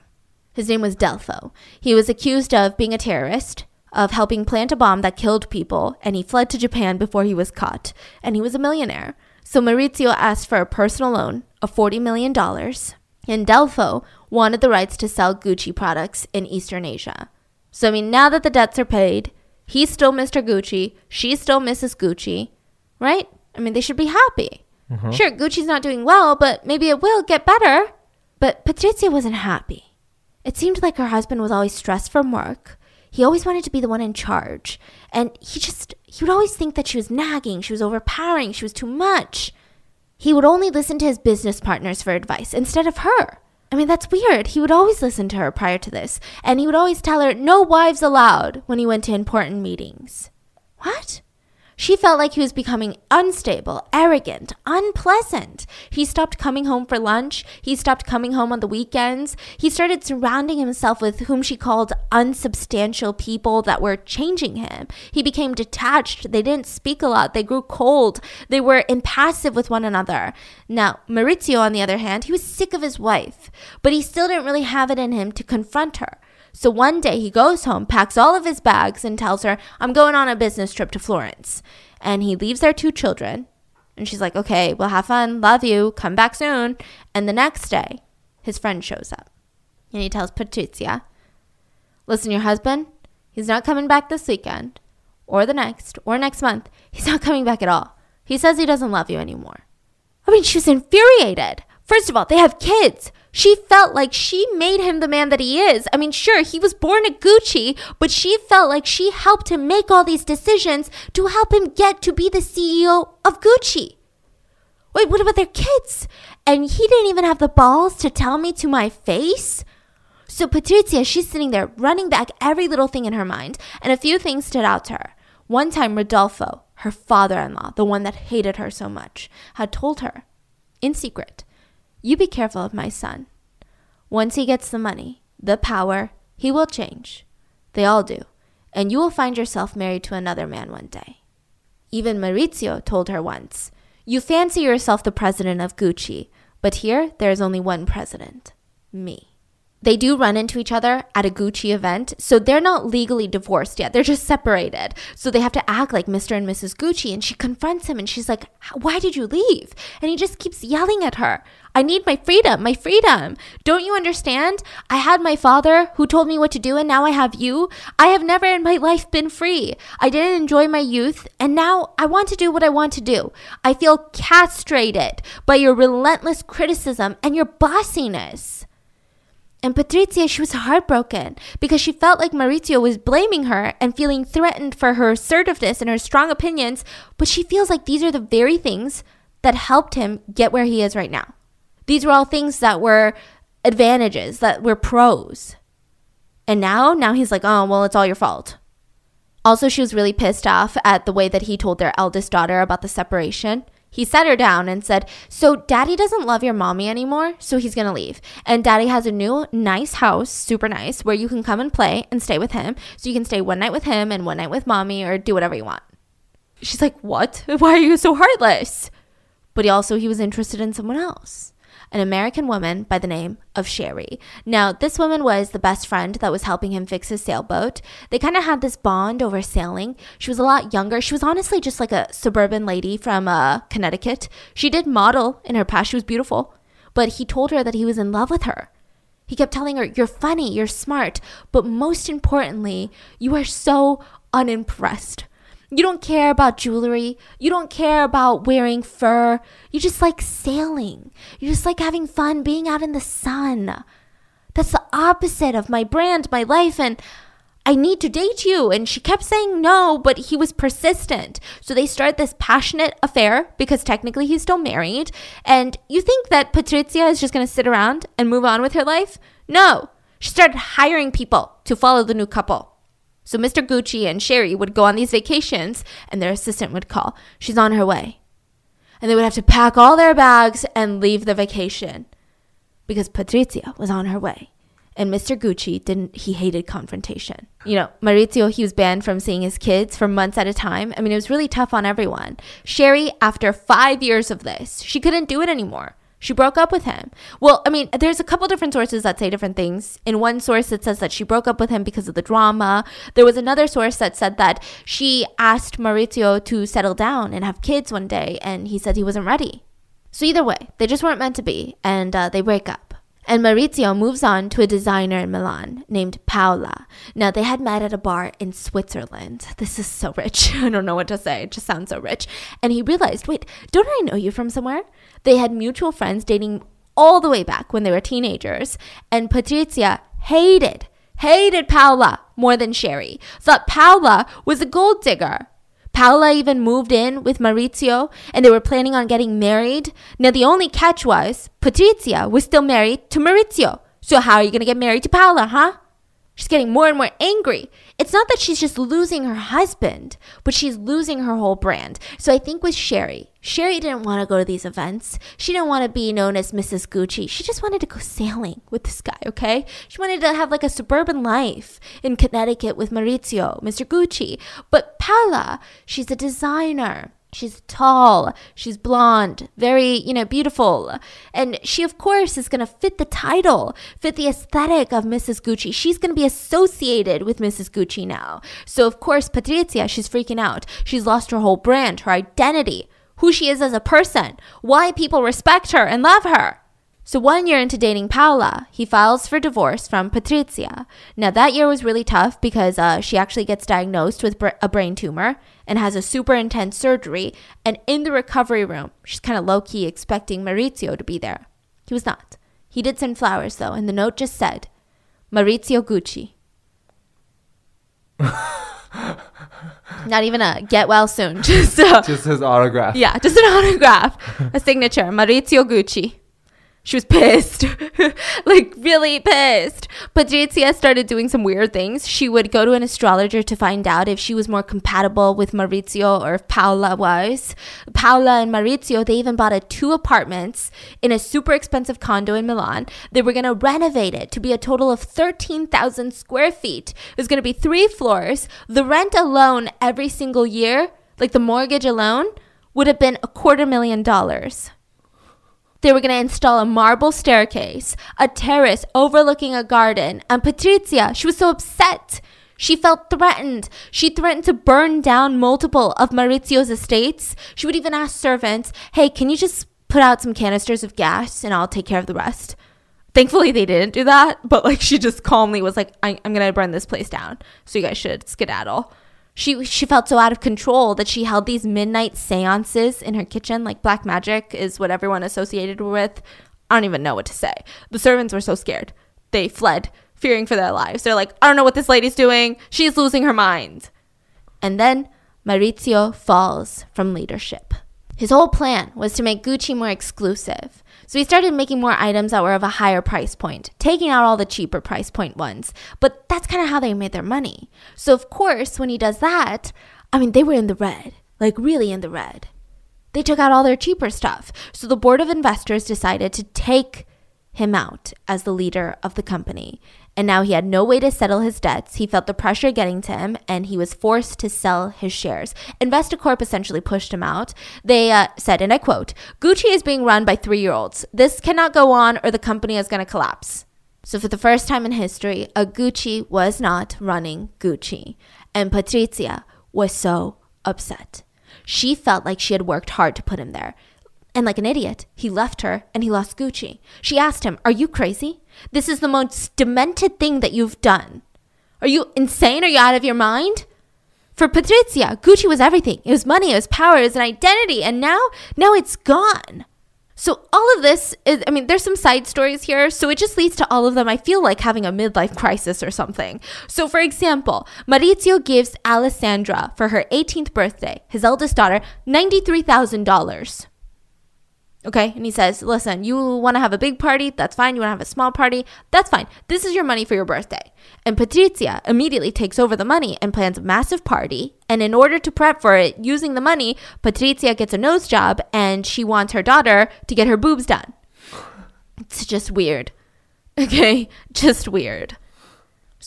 His name was Delfo. He was accused of being a terrorist, of helping plant a bomb that killed people, and he fled to Japan before he was caught. And he was a millionaire. So Maurizio asked for a personal loan of $40 million, and Delfo wanted the rights to sell Gucci products in Eastern Asia. So, I mean, now that the debts are paid, he's still Mr. Gucci, she's still Mrs. Gucci, right? I mean, they should be happy. Mm-hmm. Sure, Gucci's not doing well, but maybe it will get better. But Patrizia wasn't happy. It seemed like her husband was always stressed from work. He always wanted to be the one in charge. And he just, he would always think that she was nagging, she was overpowering, she was too much. He would only listen to his business partners for advice instead of her. I mean, that's weird. He would always listen to her prior to this, and he would always tell her, no wives allowed, when he went to important meetings. What? She felt like he was becoming unstable, arrogant, unpleasant. He stopped coming home for lunch. He stopped coming home on the weekends. He started surrounding himself with whom she called unsubstantial people that were changing him. He became detached. They didn't speak a lot. They grew cold. They were impassive with one another. Now, Maurizio, on the other hand, he was sick of his wife, but he still didn't really have it in him to confront her. So one day he goes home, packs all of his bags, and tells her, I'm going on a business trip to Florence. And he leaves their two children. And she's like, okay, well, have fun. Love you. Come back soon. And the next day, his friend shows up. And he tells Patrizia, listen, your husband, he's not coming back this weekend, or the next, or next month. He's not coming back at all. He says he doesn't love you anymore. I mean, she was infuriated. First of all, they have kids. She felt like she made him the man that he is. I mean, sure, he was born at Gucci, but she felt like she helped him make all these decisions to help him get to be the CEO of Gucci. Wait, what about their kids? And he didn't even have the balls to tell me to my face? So Patrizia, she's sitting there running back every little thing in her mind, and a few things stood out to her. One time, Rodolfo, her father in law, the one that hated her so much, had told her, in secret, You be careful of my son. Once he gets the money, the power, he will change. They all do. And you will find yourself married to another man one day. Even Maurizio told her once, You fancy yourself the president of Gucci, but here there is only one president me. They do run into each other at a Gucci event, so they're not legally divorced yet. They're just separated. So they have to act like Mr. and Mrs. Gucci. And she confronts him and she's like, Why did you leave? And he just keeps yelling at her. I need my freedom, my freedom. Don't you understand? I had my father who told me what to do, and now I have you. I have never in my life been free. I didn't enjoy my youth, and now I want to do what I want to do. I feel castrated by your relentless criticism and your bossiness. And Patrizia, she was heartbroken because she felt like Maurizio was blaming her and feeling threatened for her assertiveness and her strong opinions, but she feels like these are the very things that helped him get where he is right now. These were all things that were advantages, that were pros. And now, now he's like, oh, well, it's all your fault. Also, she was really pissed off at the way that he told their eldest daughter about the separation. He sat her down and said, So, daddy doesn't love your mommy anymore, so he's gonna leave. And daddy has a new, nice house, super nice, where you can come and play and stay with him. So, you can stay one night with him and one night with mommy or do whatever you want. She's like, What? [laughs] Why are you so heartless? But he also, he was interested in someone else an American woman by the name of Sheree. Now, this woman was the best friend that was helping him fix his sailboat. They kind of had this bond over sailing. She was a lot younger. She was honestly just like a suburban lady from uh, Connecticut. She did model in her past. She was beautiful. But he told her that he was in love with her. He kept telling her, You're funny, you're smart, but most importantly, you are so unimpressed. You don't care about jewelry. You don't care about wearing fur. You just like sailing. You just like having fun being out in the sun. That's the opposite of my brand, my life, and I need to date you. And she kept saying no, but he was persistent. So they start this passionate affair because technically he's still married. And you think that Patrizia is just going to sit around and move on with her life? No. She started hiring people to follow the new couple. So Mr. Gucci and Sheree would go on these vacations, and their assistant would call, She's on her way. And they would have to pack all their bags and leave the vacation because Patrizia was on her way. And Mr. Gucci didn't, he hated confrontation. You know, Maurizio, he was banned from seeing his kids for months at a time. I mean, it was really tough on everyone. Sheree, after five years of this, she couldn't do it anymore. She broke up with him. Well, I mean, there's a couple different sources that say different things. In one source, it says that she broke up with him because of the drama. There was another source that said that she asked Maurizio to settle down and have kids one day, and he said he wasn't ready. So, either way, they just weren't meant to be, and uh, they break up. And Maurizio moves on to a designer in Milan named Paola. Now, they had met at a bar in Switzerland. This is so rich. [laughs] I don't know what to say. It just sounds so rich. And he realized wait, don't I know you from somewhere? They had mutual friends dating all the way back when they were teenagers. And Patrizia hated, hated Paola more than Sheree. Thought Paola was a gold digger. Paola even moved in with Maurizio and they were planning on getting married. Now, the only catch was Patrizia was still married to Maurizio. So, how are you going to get married to Paola, huh? She's getting more and more angry. It's not that she's just losing her husband, but she's losing her whole brand. So I think with Sheree, Sheree didn't want to go to these events. She didn't want to be known as Mrs. Gucci. She just wanted to go sailing with this guy, okay? She wanted to have like a suburban life in Connecticut with Maurizio, Mr. Gucci. But Paola, she's a designer. She's tall, she's blonde, very, you know, beautiful. And she, of course, is going to fit the title, fit the aesthetic of Mrs. Gucci. She's going to be associated with Mrs. Gucci now. So, of course, Patrizia, she's freaking out. She's lost her whole brand, her identity, who she is as a person, why people respect her and love her. So, one year into dating Paola, he files for divorce from Patrizia. Now, that year was really tough because uh, she actually gets diagnosed with br- a brain tumor and has a super intense surgery. And in the recovery room, she's kind of low key expecting Maurizio to be there. He was not. He did send flowers, though, and the note just said, Maurizio Gucci. [laughs] not even a get well soon. [laughs] Just, uh, Just his autograph. yeah, just an autograph, a signature, Maurizio Gucci. She was pissed, [laughs] like really pissed. Patrizia started doing some weird things. She would go to an astrologer to find out if she was more compatible with Maurizio or if Paola was. Paola and Maurizio, they even bought a two apartments in a super expensive condo in Milan. They were going to renovate it to be a total of 13,000 square feet. It was going to be three floors. The rent alone every single year, like the mortgage alone, would have been a quarter million dollars. They were going to install a marble staircase, a terrace overlooking a garden, and Patrizia, she was so upset. She felt threatened. She threatened to burn down multiple of Maurizio's estates. She would even ask servants, hey, can you just put out some canisters of gas and I'll take care of the rest? Thankfully, they didn't do that, but like she just calmly was like, I- am to burn this place down. So you guys should skedaddle. She, she felt so out of control that she held these midnight seances in her kitchen. Like black magic is what everyone associated with. I don't even know what to say. The servants were so scared. They fled, fearing for their lives. They're like, I don't know what this lady's doing. She's losing her mind. And then Maurizio falls from leadership. His whole plan was to make Gucci more exclusive. So he started making more items that were of a higher price point, taking out all the cheaper price point ones. But that's kind of how they made their money. So, of course, when he does that, I mean, they were in the red, like really in the red. They took out all their cheaper stuff. So the board of investors decided to take him out as the leader of the company. And now he had no way to settle his debts. He felt the pressure getting to him and he was forced to sell his shares. Investacorp essentially pushed him out. They uh, said, and I quote, Gucci is being run by three year olds. This cannot go on or the company is going to collapse. So, for the first time in history, a Gucci was not running Gucci. And Patrizia was so upset. She felt like she had worked hard to put him there. And like an idiot, he left her and he lost Gucci. She asked him, Are you crazy? This is the most demented thing that you've done. Are you insane? Are you out of your mind? For Patrizia, Gucci was everything. It was money, it was power, it was an identity, and now, now it's gone. So all of this is, I mean, there's some side stories here, so it just leads to all of them. I feel like having a midlife crisis or something. So, for example, Maurizio gives Alessandra for her 18th birthday, his eldest daughter, $93,000. Okay. And he says, listen, you want to have a big party? That's fine. You want to have a small party? That's fine. This is your money for your birthday. And Patrizia immediately takes over the money and plans a massive party. And in order to prep for it using the money, Patrizia gets a nose job and she wants her daughter to get her boobs done. It's just weird. [laughs] Okay. Just weird.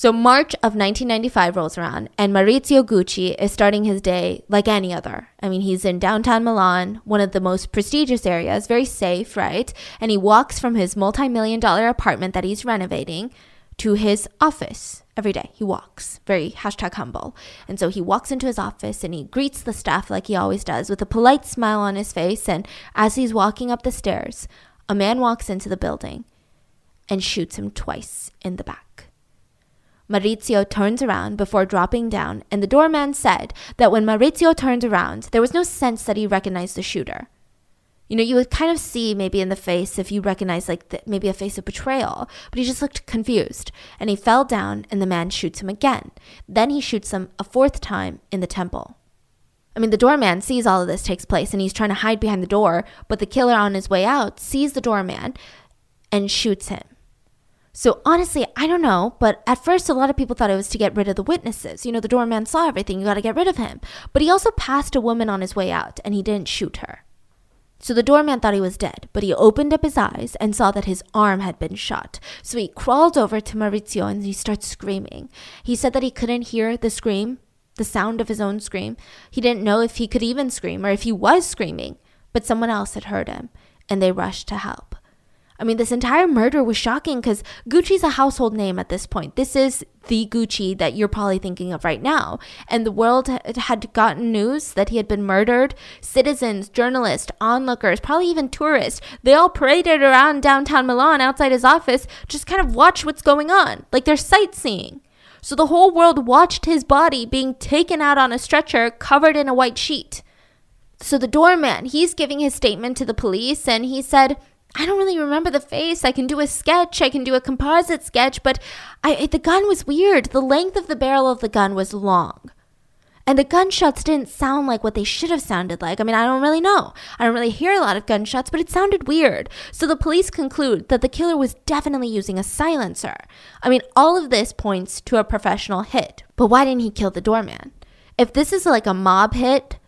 So March of 1995 rolls around, and Maurizio Gucci is starting his day like any other. I mean, he's in downtown Milan, one of the most prestigious areas, very safe, right? And he walks from his multi-million dollar apartment that he's renovating to his office every day. He walks, very hashtag humble. And so he walks into his office and he greets the staff like he always does with a polite smile on his face. And as he's walking up the stairs, a man walks into the building and shoots him twice in the back. Maurizio turns around before dropping down, and the doorman said that when Maurizio turned around, there was no sense that he recognized the shooter. You know, you would kind of see maybe in the face if you recognize like the, maybe a face of betrayal, but he just looked confused, and he fell down, and the man shoots him again. Then he shoots him a fourth time in the temple. I mean, the doorman sees all of this takes place, and he's trying to hide behind the door, but the killer on his way out sees the doorman and shoots him. So honestly, I don't know, but at first a lot of people thought it was to get rid of the witnesses. You know, the doorman saw everything, you got to get rid of him. But he also passed a woman on his way out and he didn't shoot her. So the doorman thought he was dead, but he opened up his eyes and saw that his arm had been shot. So he crawled over to Maurizio and he starts screaming. He said that he couldn't hear the scream, the sound of his own scream. He didn't know if he could even scream or if he was screaming, but someone else had heard him and they rushed to help. I mean, this entire murder was shocking because Gucci's a household name at this point. This is the Gucci that you're probably thinking of right now. And the world had gotten news that he had been murdered. Citizens, journalists, onlookers, probably even tourists, they all paraded around downtown Milan outside his office, just kind of watch what's going on, like they're sightseeing. So the whole world watched his body being taken out on a stretcher covered in a white sheet. So the doorman, he's giving his statement to the police and he said, I don't really remember the face. I can do a sketch, I can do a composite sketch, but I, the gun was weird. The length of the barrel of the gun was long. And the gunshots didn't sound like what they should have sounded like. I mean, I don't really know. I don't really hear a lot of gunshots, but it sounded weird. So the police conclude that the killer was definitely using a silencer. I mean, all of this points to a professional hit. But why didn't he kill the doorman? If this is like a mob hit,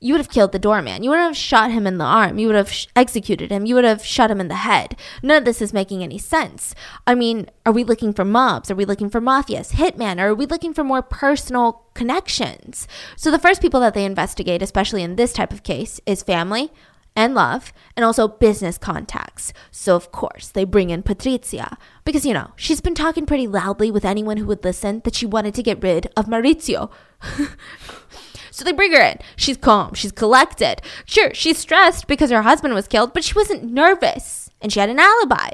you would have killed the doorman. You wouldn't have shot him in the arm. You would have sh- executed him. You would have shot him in the head. None of this is making any sense. I mean, are we looking for mobs? Are we looking for mafias, hitmen? Or are we looking for more personal connections? So the first people that they investigate, especially in this type of case, is family and love, and also business contacts. So, of course, they bring in Patrizia because, you know, she's been talking pretty loudly with anyone who would listen that she wanted to get rid of Maurizio. [laughs] So they bring her in. She's calm. She's collected. Sure, she's stressed because her husband was killed, but she wasn't nervous and she had an alibi.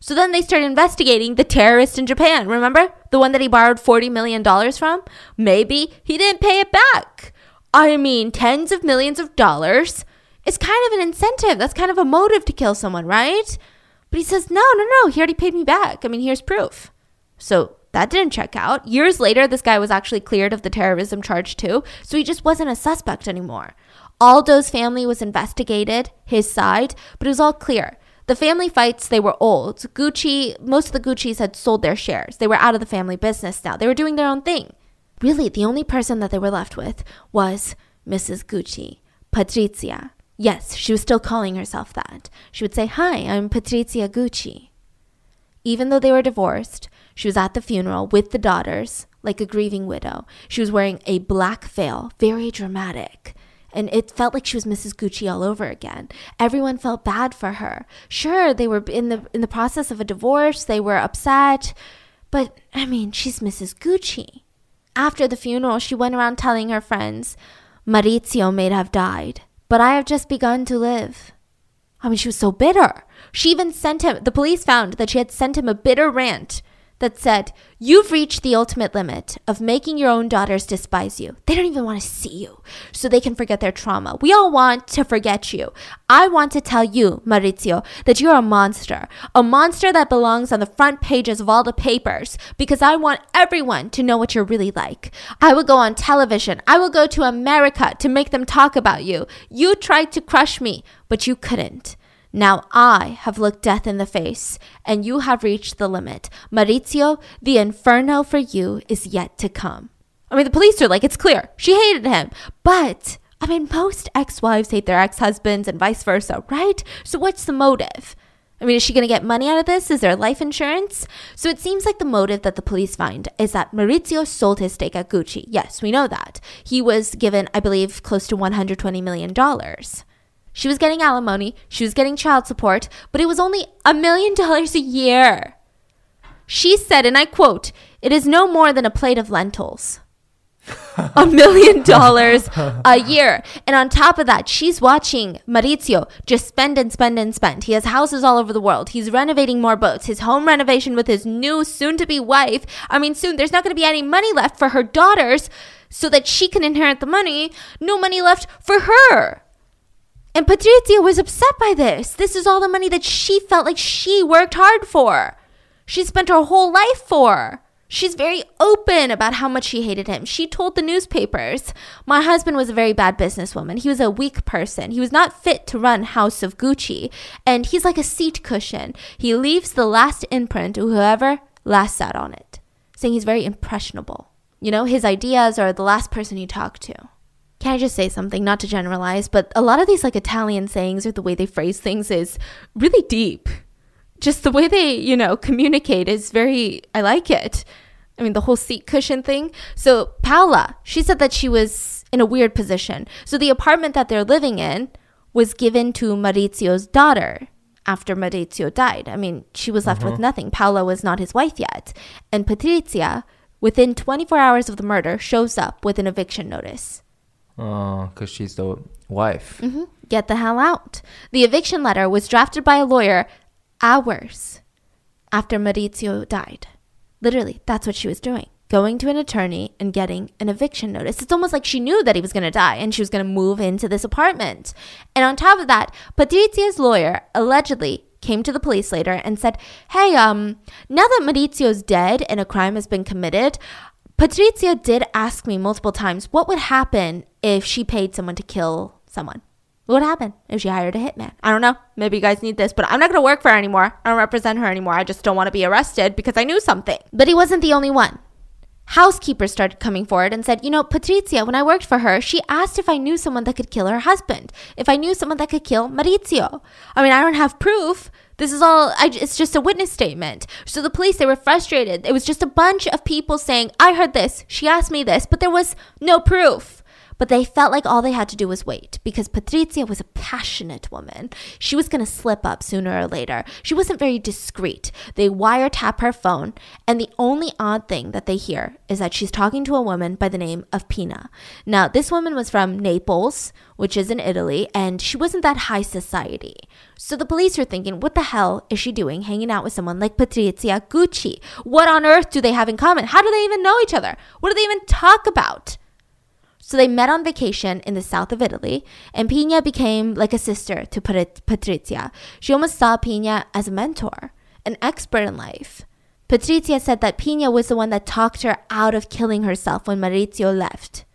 So then they start investigating the terrorist in Japan. Remember? The one that he borrowed $40 million from? Maybe he didn't pay it back. I mean, tens of millions of dollars. It's kind of an incentive. That's kind of a motive to kill someone, right? But he says, no, no, no. He already paid me back. I mean, here's proof. So that didn't check out. Years later, this guy was actually cleared of the terrorism charge too, so he just wasn't a suspect anymore. Aldo's family was investigated, his side, but it was all clear. The family fights, they were old. Gucci, most of the Guccis had sold their shares. They were out of the family business now. They were doing their own thing. Really, the only person that they were left with was Mrs. Gucci, Patrizia. Yes, she was still calling herself that. She would say, Hi, I'm Patrizia Gucci. Even though they were divorced, she was at the funeral with the daughters, like a grieving widow. She was wearing a black veil, very dramatic. And it felt like she was Mrs. Gucci all over again. Everyone felt bad for her. Sure, they were in the in the process of a divorce, they were upset, but I mean, she's Mrs. Gucci. After the funeral, she went around telling her friends, Maurizio may have died, but I have just begun to live. I mean, she was so bitter. She even sent him, the police found that she had sent him a bitter rant that said, You've reached the ultimate limit of making your own daughters despise you. They don't even want to see you so they can forget their trauma. We all want to forget you. I want to tell you, Maurizio, that you're a monster, a monster that belongs on the front pages of all the papers because I want everyone to know what you're really like. I will go on television. I will go to America to make them talk about you. You tried to crush me, but you couldn't. Now I have looked death in the face, and you have reached the limit. Maurizio, the inferno for you is yet to come. I mean, the police are like, it's clear. She hated him. But, I mean, most ex wives hate their ex husbands and vice versa, right? So what's the motive? I mean, is she going to get money out of this? Is there life insurance? So it seems like the motive that the police find is that Maurizio sold his stake at Gucci. Yes, we know that. He was given, I believe, close to $120 million. She was getting alimony, she was getting child support, but it was only a million dollars a year. She said, and I quote, It is no more than a plate of lentils a million [laughs] dollars a year. And on top of that, she's watching Maurizio just spend and spend and spend. He has houses all over the world. He's renovating more boats. His home renovation with his new soon to be wife. I mean, soon there's not going to be any money left for her daughters so that she can inherit the money. No money left for her. And Patrizia was upset by this. This is all the money that she felt like she worked hard for. She spent her whole life for. She's very open about how much she hated him. She told the newspapers, My husband was a very bad businesswoman. He was a weak person. He was not fit to run House of Gucci. And he's like a seat cushion. He leaves the last imprint to whoever last sat on it, saying he's very impressionable. You know, his ideas are the last person he talked to. Can I just say something, not to generalize, but a lot of these like Italian sayings or the way they phrase things is really deep just the way they, you know, communicate is very, I like it. I mean, the whole seat cushion thing. So, Paola, she said that she was in a weird position. So, the apartment that they're living in was given to Maurizio's daughter after Maurizio died. I mean, she was left uh-huh. with nothing. Paola was not his wife yet. And Patrizia, within 24 hours of the murder, shows up with an eviction notice. Oh, because she's the wife. Mm-hmm. Get the hell out. The eviction letter was drafted by a lawyer hours after Maurizio died. Literally, that's what she was doing. Going to an attorney and getting an eviction notice. It's almost like she knew that he was going to die and she was going to move into this apartment. And on top of that, Patrizia's lawyer allegedly came to the police later and said, Hey, um, now that Maurizio's dead and a crime has been committed, Patrizia did ask me multiple times what would happen if she paid someone to kill someone. What would happen if she hired a hitman? I don't know. Maybe you guys need this, but I'm not going to work for her anymore. I don't represent her anymore. I just don't want to be arrested because I knew something. But he wasn't the only one. Housekeepers started coming forward and said, You know, Patrizia, when I worked for her, she asked if I knew someone that could kill her husband, if I knew someone that could kill Maurizio. I mean, I don't have proof. This is all, I, it's just a witness statement. So the police, they were frustrated. It was just a bunch of people saying, I heard this, she asked me this, but there was no proof. But they felt like all they had to do was wait because Patrizia was a passionate woman. She was going to slip up sooner or later. She wasn't very discreet. They wiretap her phone, and the only odd thing that they hear is that she's talking to a woman by the name of Pina. Now, this woman was from Naples, which is in Italy, and she wasn't that high society. So the police are thinking, what the hell is she doing hanging out with someone like Patrizia Gucci? What on earth do they have in common? How do they even know each other? What do they even talk about? So they met on vacation in the south of Italy, and Pina became like a sister to Patrizia. She almost saw Pina as a mentor, an expert in life. Patrizia said that Pina was the one that talked her out of killing herself when Maurizio left.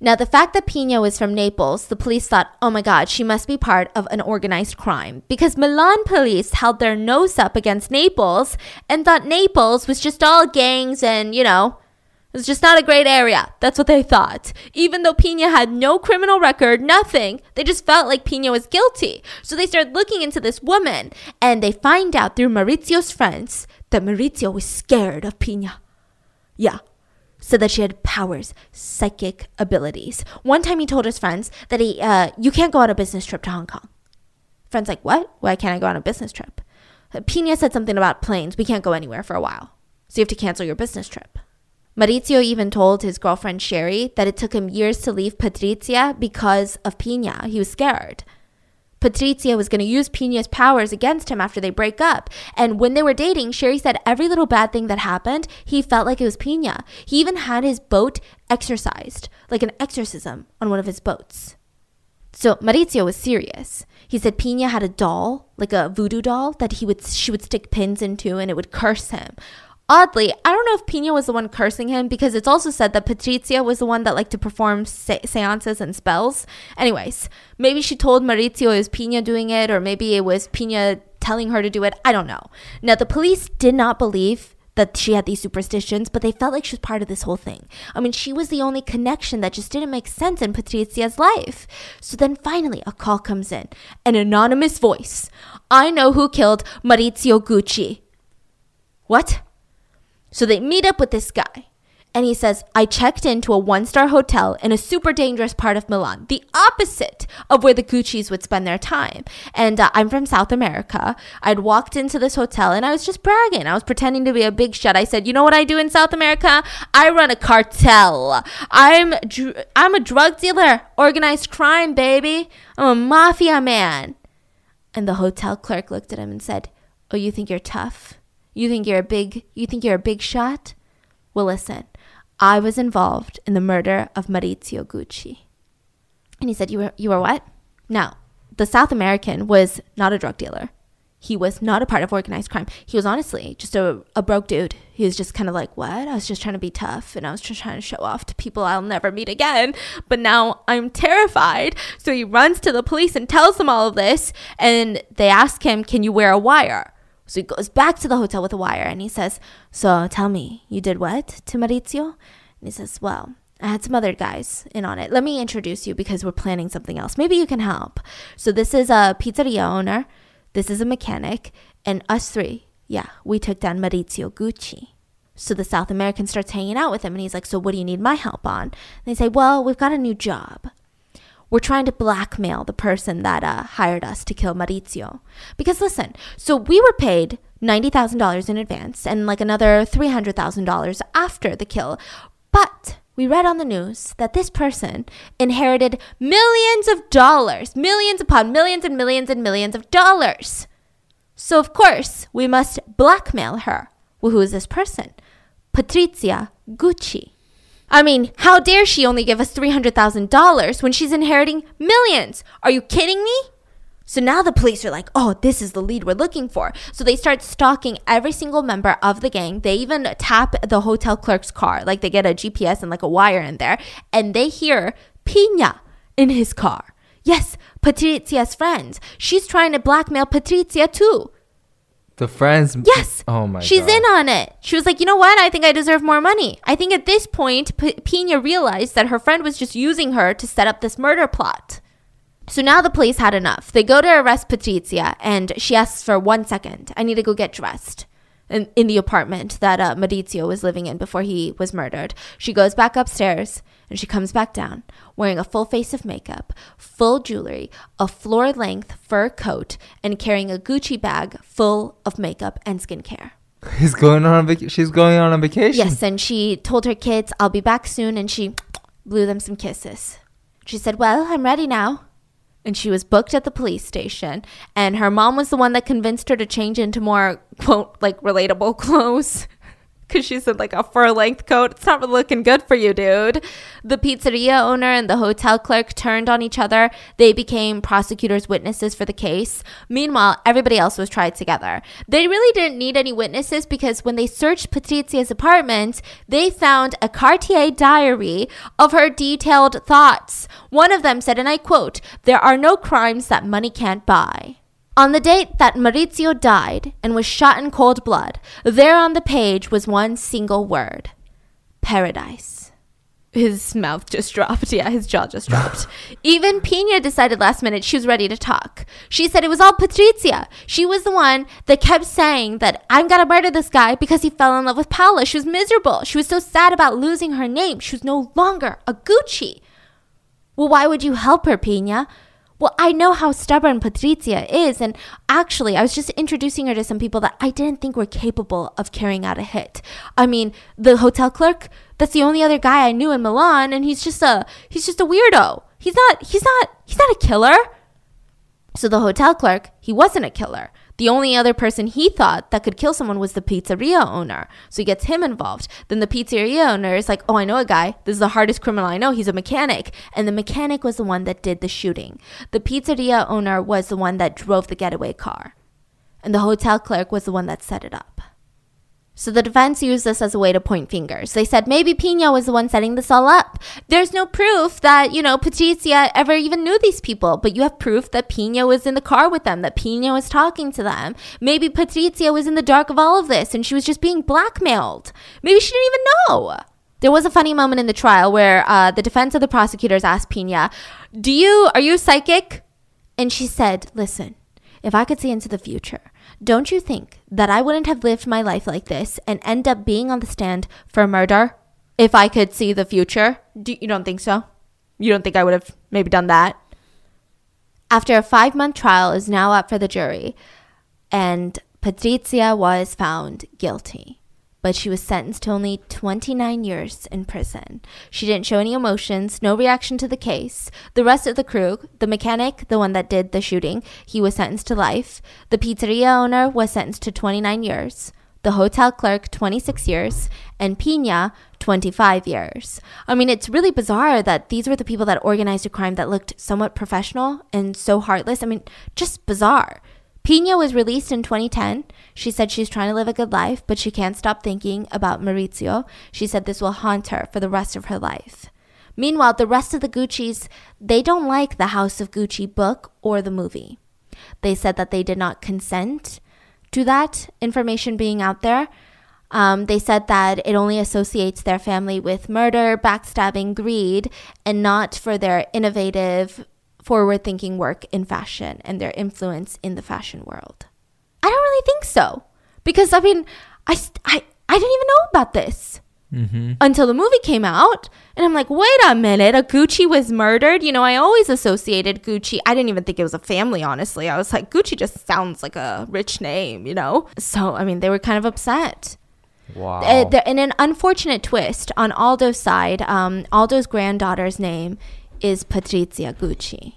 Now, the fact that Pina was from Naples, the police thought, oh my god, she must be part of an organized crime. Because Milan police held their nose up against Naples and thought Naples was just all gangs and, you know, it's just not a great area. That's what they thought. Even though Pina had no criminal record, nothing, they just felt like Pina was guilty. So they started looking into this woman and they find out through Maurizio's friends that Maurizio was scared of Pina. Yeah. said that she had powers, psychic abilities. One time he told his friends that he, uh, you can't go on a business trip to Hong Kong. Friends like, what? Why can't I go on a business trip? Pina said something about planes. We can't go anywhere for a while. So you have to cancel your business trip. Maurizio even told his girlfriend Sheree that it took him years to leave Patrizia because of Pina. He was scared. Patrizia was going to use Pina's powers against him after they break up. And when they were dating, Sheree said every little bad thing that happened, he felt like it was Pina. He even had his boat exorcised, like an exorcism on one of his boats. So Maurizio was serious. He said Pina had a doll, like a voodoo doll, that he would she would stick pins into and it would curse him. Oddly, I don't know if Pina was the one cursing him because it's also said that Patrizia was the one that liked to perform se- seances and spells. Anyways, maybe she told Maurizio it was Pina doing it, or maybe it was Pina telling her to do it. I don't know. Now, the police did not believe that she had these superstitions, but they felt like she was part of this whole thing. I mean, she was the only connection that just didn't make sense in Patrizia's life. So then finally, a call comes in an anonymous voice. I know who killed Maurizio Gucci. What? So they meet up with this guy and he says, I checked into a one star hotel in a super dangerous part of Milan, the opposite of where the Gucci's would spend their time. And uh, I'm from South America. I'd walked into this hotel and I was just bragging. I was pretending to be a big shot. I said, You know what I do in South America? I run a cartel. I'm, dr- I'm a drug dealer, organized crime, baby. I'm a mafia man. And the hotel clerk looked at him and said, Oh, you think you're tough? You think you're a big, you think you're a big shot? Well, listen. I was involved in the murder of Maurizio Gucci. And he said, You were, you were what? Now, the South American was not a drug dealer. He was not a part of organized crime. He was honestly just a, a broke dude. He was just kind of like, What? I was just trying to be tough and I was just trying to show off to people I'll never meet again. But now I'm terrified. So he runs to the police and tells them all of this. And they ask him, Can you wear a wire? So he goes back to the hotel with a wire and he says, So tell me, you did what to Maurizio? And he says, Well, I had some other guys in on it. Let me introduce you because we're planning something else. Maybe you can help. So this is a pizzeria owner, this is a mechanic, and us three, yeah, we took down Maurizio Gucci. So the South American starts hanging out with him and he's like, So what do you need my help on? And they say, Well, we've got a new job we're trying to blackmail the person that uh, hired us to kill Maurizio. Because listen, so we were paid $90,000 in advance and like another $300,000 after the kill. But we read on the news that this person inherited millions of dollars, millions upon millions and millions and millions of dollars. So, of course, we must blackmail her. Well, who is this person? Patrizia Gucci. I mean, how dare she only give us $300,000 when she's inheriting millions? Are you kidding me? So now the police are like, oh, this is the lead we're looking for. So they start stalking every single member of the gang. They even tap the hotel clerk's car. Like they get a GPS and like a wire in there. And they hear Pina in his car. Yes, Patrizia's friend. She's trying to blackmail Patrizia too. The friends. Yes. Oh my. God. She's God. in on it. She was like, you know what? I think I deserve more money. I think at this point, P- Pina realized that her friend was just using her to set up this murder plot. So now the police had enough. They go to arrest Patricia, and she asks for one second. I need to go get dressed. In, in the apartment that uh, Maurizio was living in before he was murdered. She goes back upstairs and she comes back down wearing a full face of makeup, full jewelry, a floor length fur coat, and carrying a Gucci bag full of makeup and skincare. [laughs] He's going on. A vac- she's going on a vacation. Yes, and she told her kids, I'll be back soon, and she blew them some kisses. She said, Well, I'm ready now. And she was booked at the police station, and her mom was the one that convinced her to change into more, quote, like relatable [laughs] clothes. Because she's in like a fur length coat. It's not looking good for you, dude. The pizzeria owner and the hotel clerk turned on each other. They became prosecutors' witnesses for the case. Meanwhile, everybody else was tried together. They really didn't need any witnesses because when they searched Patrizia's apartment, they found a Cartier diary of her detailed thoughts. One of them said, and I quote, There are no crimes that money can't buy. On the date that Maurizio died and was shot in cold blood, there on the page was one single word paradise. His mouth just dropped. Yeah, his jaw just dropped. [sighs] Even Pina decided last minute she was ready to talk. She said it was all Patrizia. She was the one that kept saying that I'm gonna murder this guy because he fell in love with Paula. She was miserable. She was so sad about losing her name. She was no longer a Gucci. Well, why would you help her, Pina? Well, I know how stubborn Patrizia is, and actually, I was just introducing her to some people that I didn't think were capable of carrying out a hit. I mean, the hotel clerk, that's the only other guy I knew in Milan, and he's just a he's just a weirdo. He's not he's not he's not a killer. So the hotel clerk, he wasn't a killer. The only other person he thought that could kill someone was the pizzeria owner. So he gets him involved. Then the pizzeria owner is like, oh, I know a guy. This is the hardest criminal I know. He's a mechanic. And the mechanic was the one that did the shooting. The pizzeria owner was the one that drove the getaway car. And the hotel clerk was the one that set it up. So the defense used this as a way to point fingers. They said maybe Pina was the one setting this all up. There's no proof that, you know, Patricia ever even knew these people, but you have proof that Pina was in the car with them, that Pina was talking to them. Maybe Patricia was in the dark of all of this and she was just being blackmailed. Maybe she didn't even know. There was a funny moment in the trial where uh, the defense of the prosecutors asked Pina, "Do you are you psychic?" And she said, "Listen, if I could see into the future, don't you think that I wouldn't have lived my life like this and end up being on the stand for murder if I could see the future? Do, you don't think so? You don't think I would have maybe done that?" After a five month trial is now up for the jury, and Patrizia was found guilty but she was sentenced to only 29 years in prison. She didn't show any emotions, no reaction to the case. The rest of the crew, the mechanic, the one that did the shooting, he was sentenced to life. The pizzeria owner was sentenced to 29 years. The hotel clerk, 26 years, and Pina, 25 years. I mean, it's really bizarre that these were the people that organized a crime that looked somewhat professional and so heartless. I mean, just bizarre. Pina was released in 2010. She said she's trying to live a good life, but she can't stop thinking about Maurizio. She said this will haunt her for the rest of her life. Meanwhile, the rest of the Gucci's, they don't like the House of Gucci book or the movie. They said that they did not consent to that information being out there. Um, they said that it only associates their family with murder, backstabbing, greed, and not for their innovative forward thinking work in fashion and their influence in the fashion world? I don't really think so. Because, I mean, I, I, I didn't even know about this mm-hmm. until the movie came out. And I'm like, wait a minute, a Gucci was murdered? You know, I always associated Gucci. I didn't even think it was a family, honestly. I was like, Gucci just sounds like a rich name, you know? So, I mean, they were kind of upset. Wow. Uh, in an unfortunate twist, on Aldo's side, um, Aldo's granddaughter's name is Patrizia Gucci.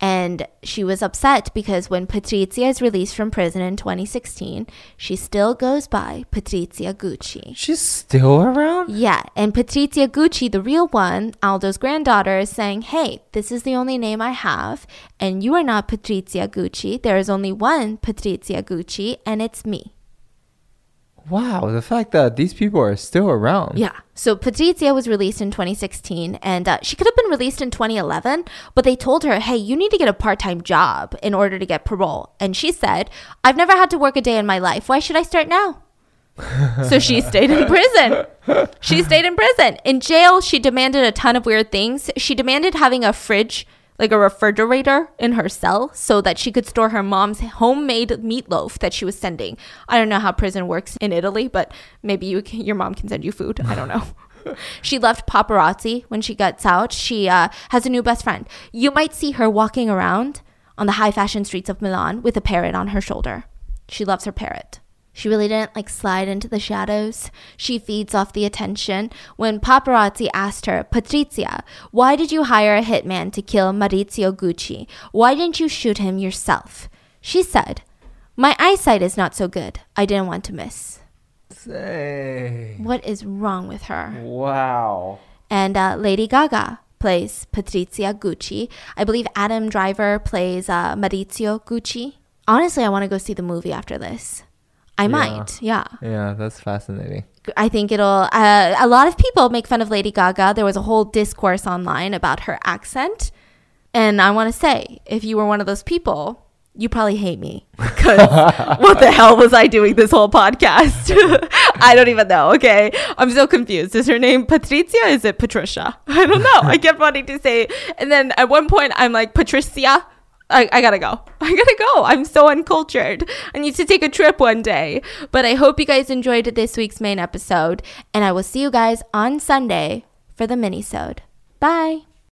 And she was upset because when Patrizia is released from prison in 2016, she still goes by Patrizia Gucci. She's still around? Yeah. And Patrizia Gucci, the real one, Aldo's granddaughter, is saying, Hey, this is the only name I have. And you are not Patrizia Gucci. There is only one Patrizia Gucci, and it's me. Wow, the fact that these people are still around. Yeah. So Patrizia was released in 2016 and uh, she could have been released in 2011, but they told her, hey, you need to get a part time job in order to get parole. And she said, I've never had to work a day in my life. Why should I start now? [laughs] so she stayed in prison. She stayed in prison. In jail, she demanded a ton of weird things. She demanded having a fridge like a refrigerator in her cell so that she could store her mom's homemade meatloaf that she was sending. I don't know how prison works in Italy, but maybe you can, your mom can send you food. I don't know. [laughs] she left paparazzi when she gets out. She uh, has a new best friend. You might see her walking around on the high fashion streets of Milan with a parrot on her shoulder. She loves her parrot. She really didn't like slide into the shadows. She feeds off the attention. When paparazzi asked her, Patrizia, why did you hire a hitman to kill Maurizio Gucci? Why didn't you shoot him yourself? She said, My eyesight is not so good. I didn't want to miss. Say. What is wrong with her? Wow. And uh, Lady Gaga plays Patrizia Gucci. I believe Adam Driver plays uh, Maurizio Gucci. Honestly, I want to go see the movie after this. I yeah. might. Yeah. Yeah, that's fascinating. I think it'll. Uh, a lot of people make fun of Lady Gaga. There was a whole discourse online about her accent. And I want to say, if you were one of those people, you probably hate me [laughs] because what the hell was I doing this whole podcast? [laughs] I don't even know. Okay. I'm so confused. Is her name Patricia? Is it Patricia? [laughs] I don't know. I kept wanting to say, and then at one point I'm like, Patricia. I, I gotta go. [laughs] I gotta go. I'm so uncultured. I need to take a trip one day. But I hope you guys enjoyed this week's main episode, and I will see you guys on Sunday for the mini-sode. Bye.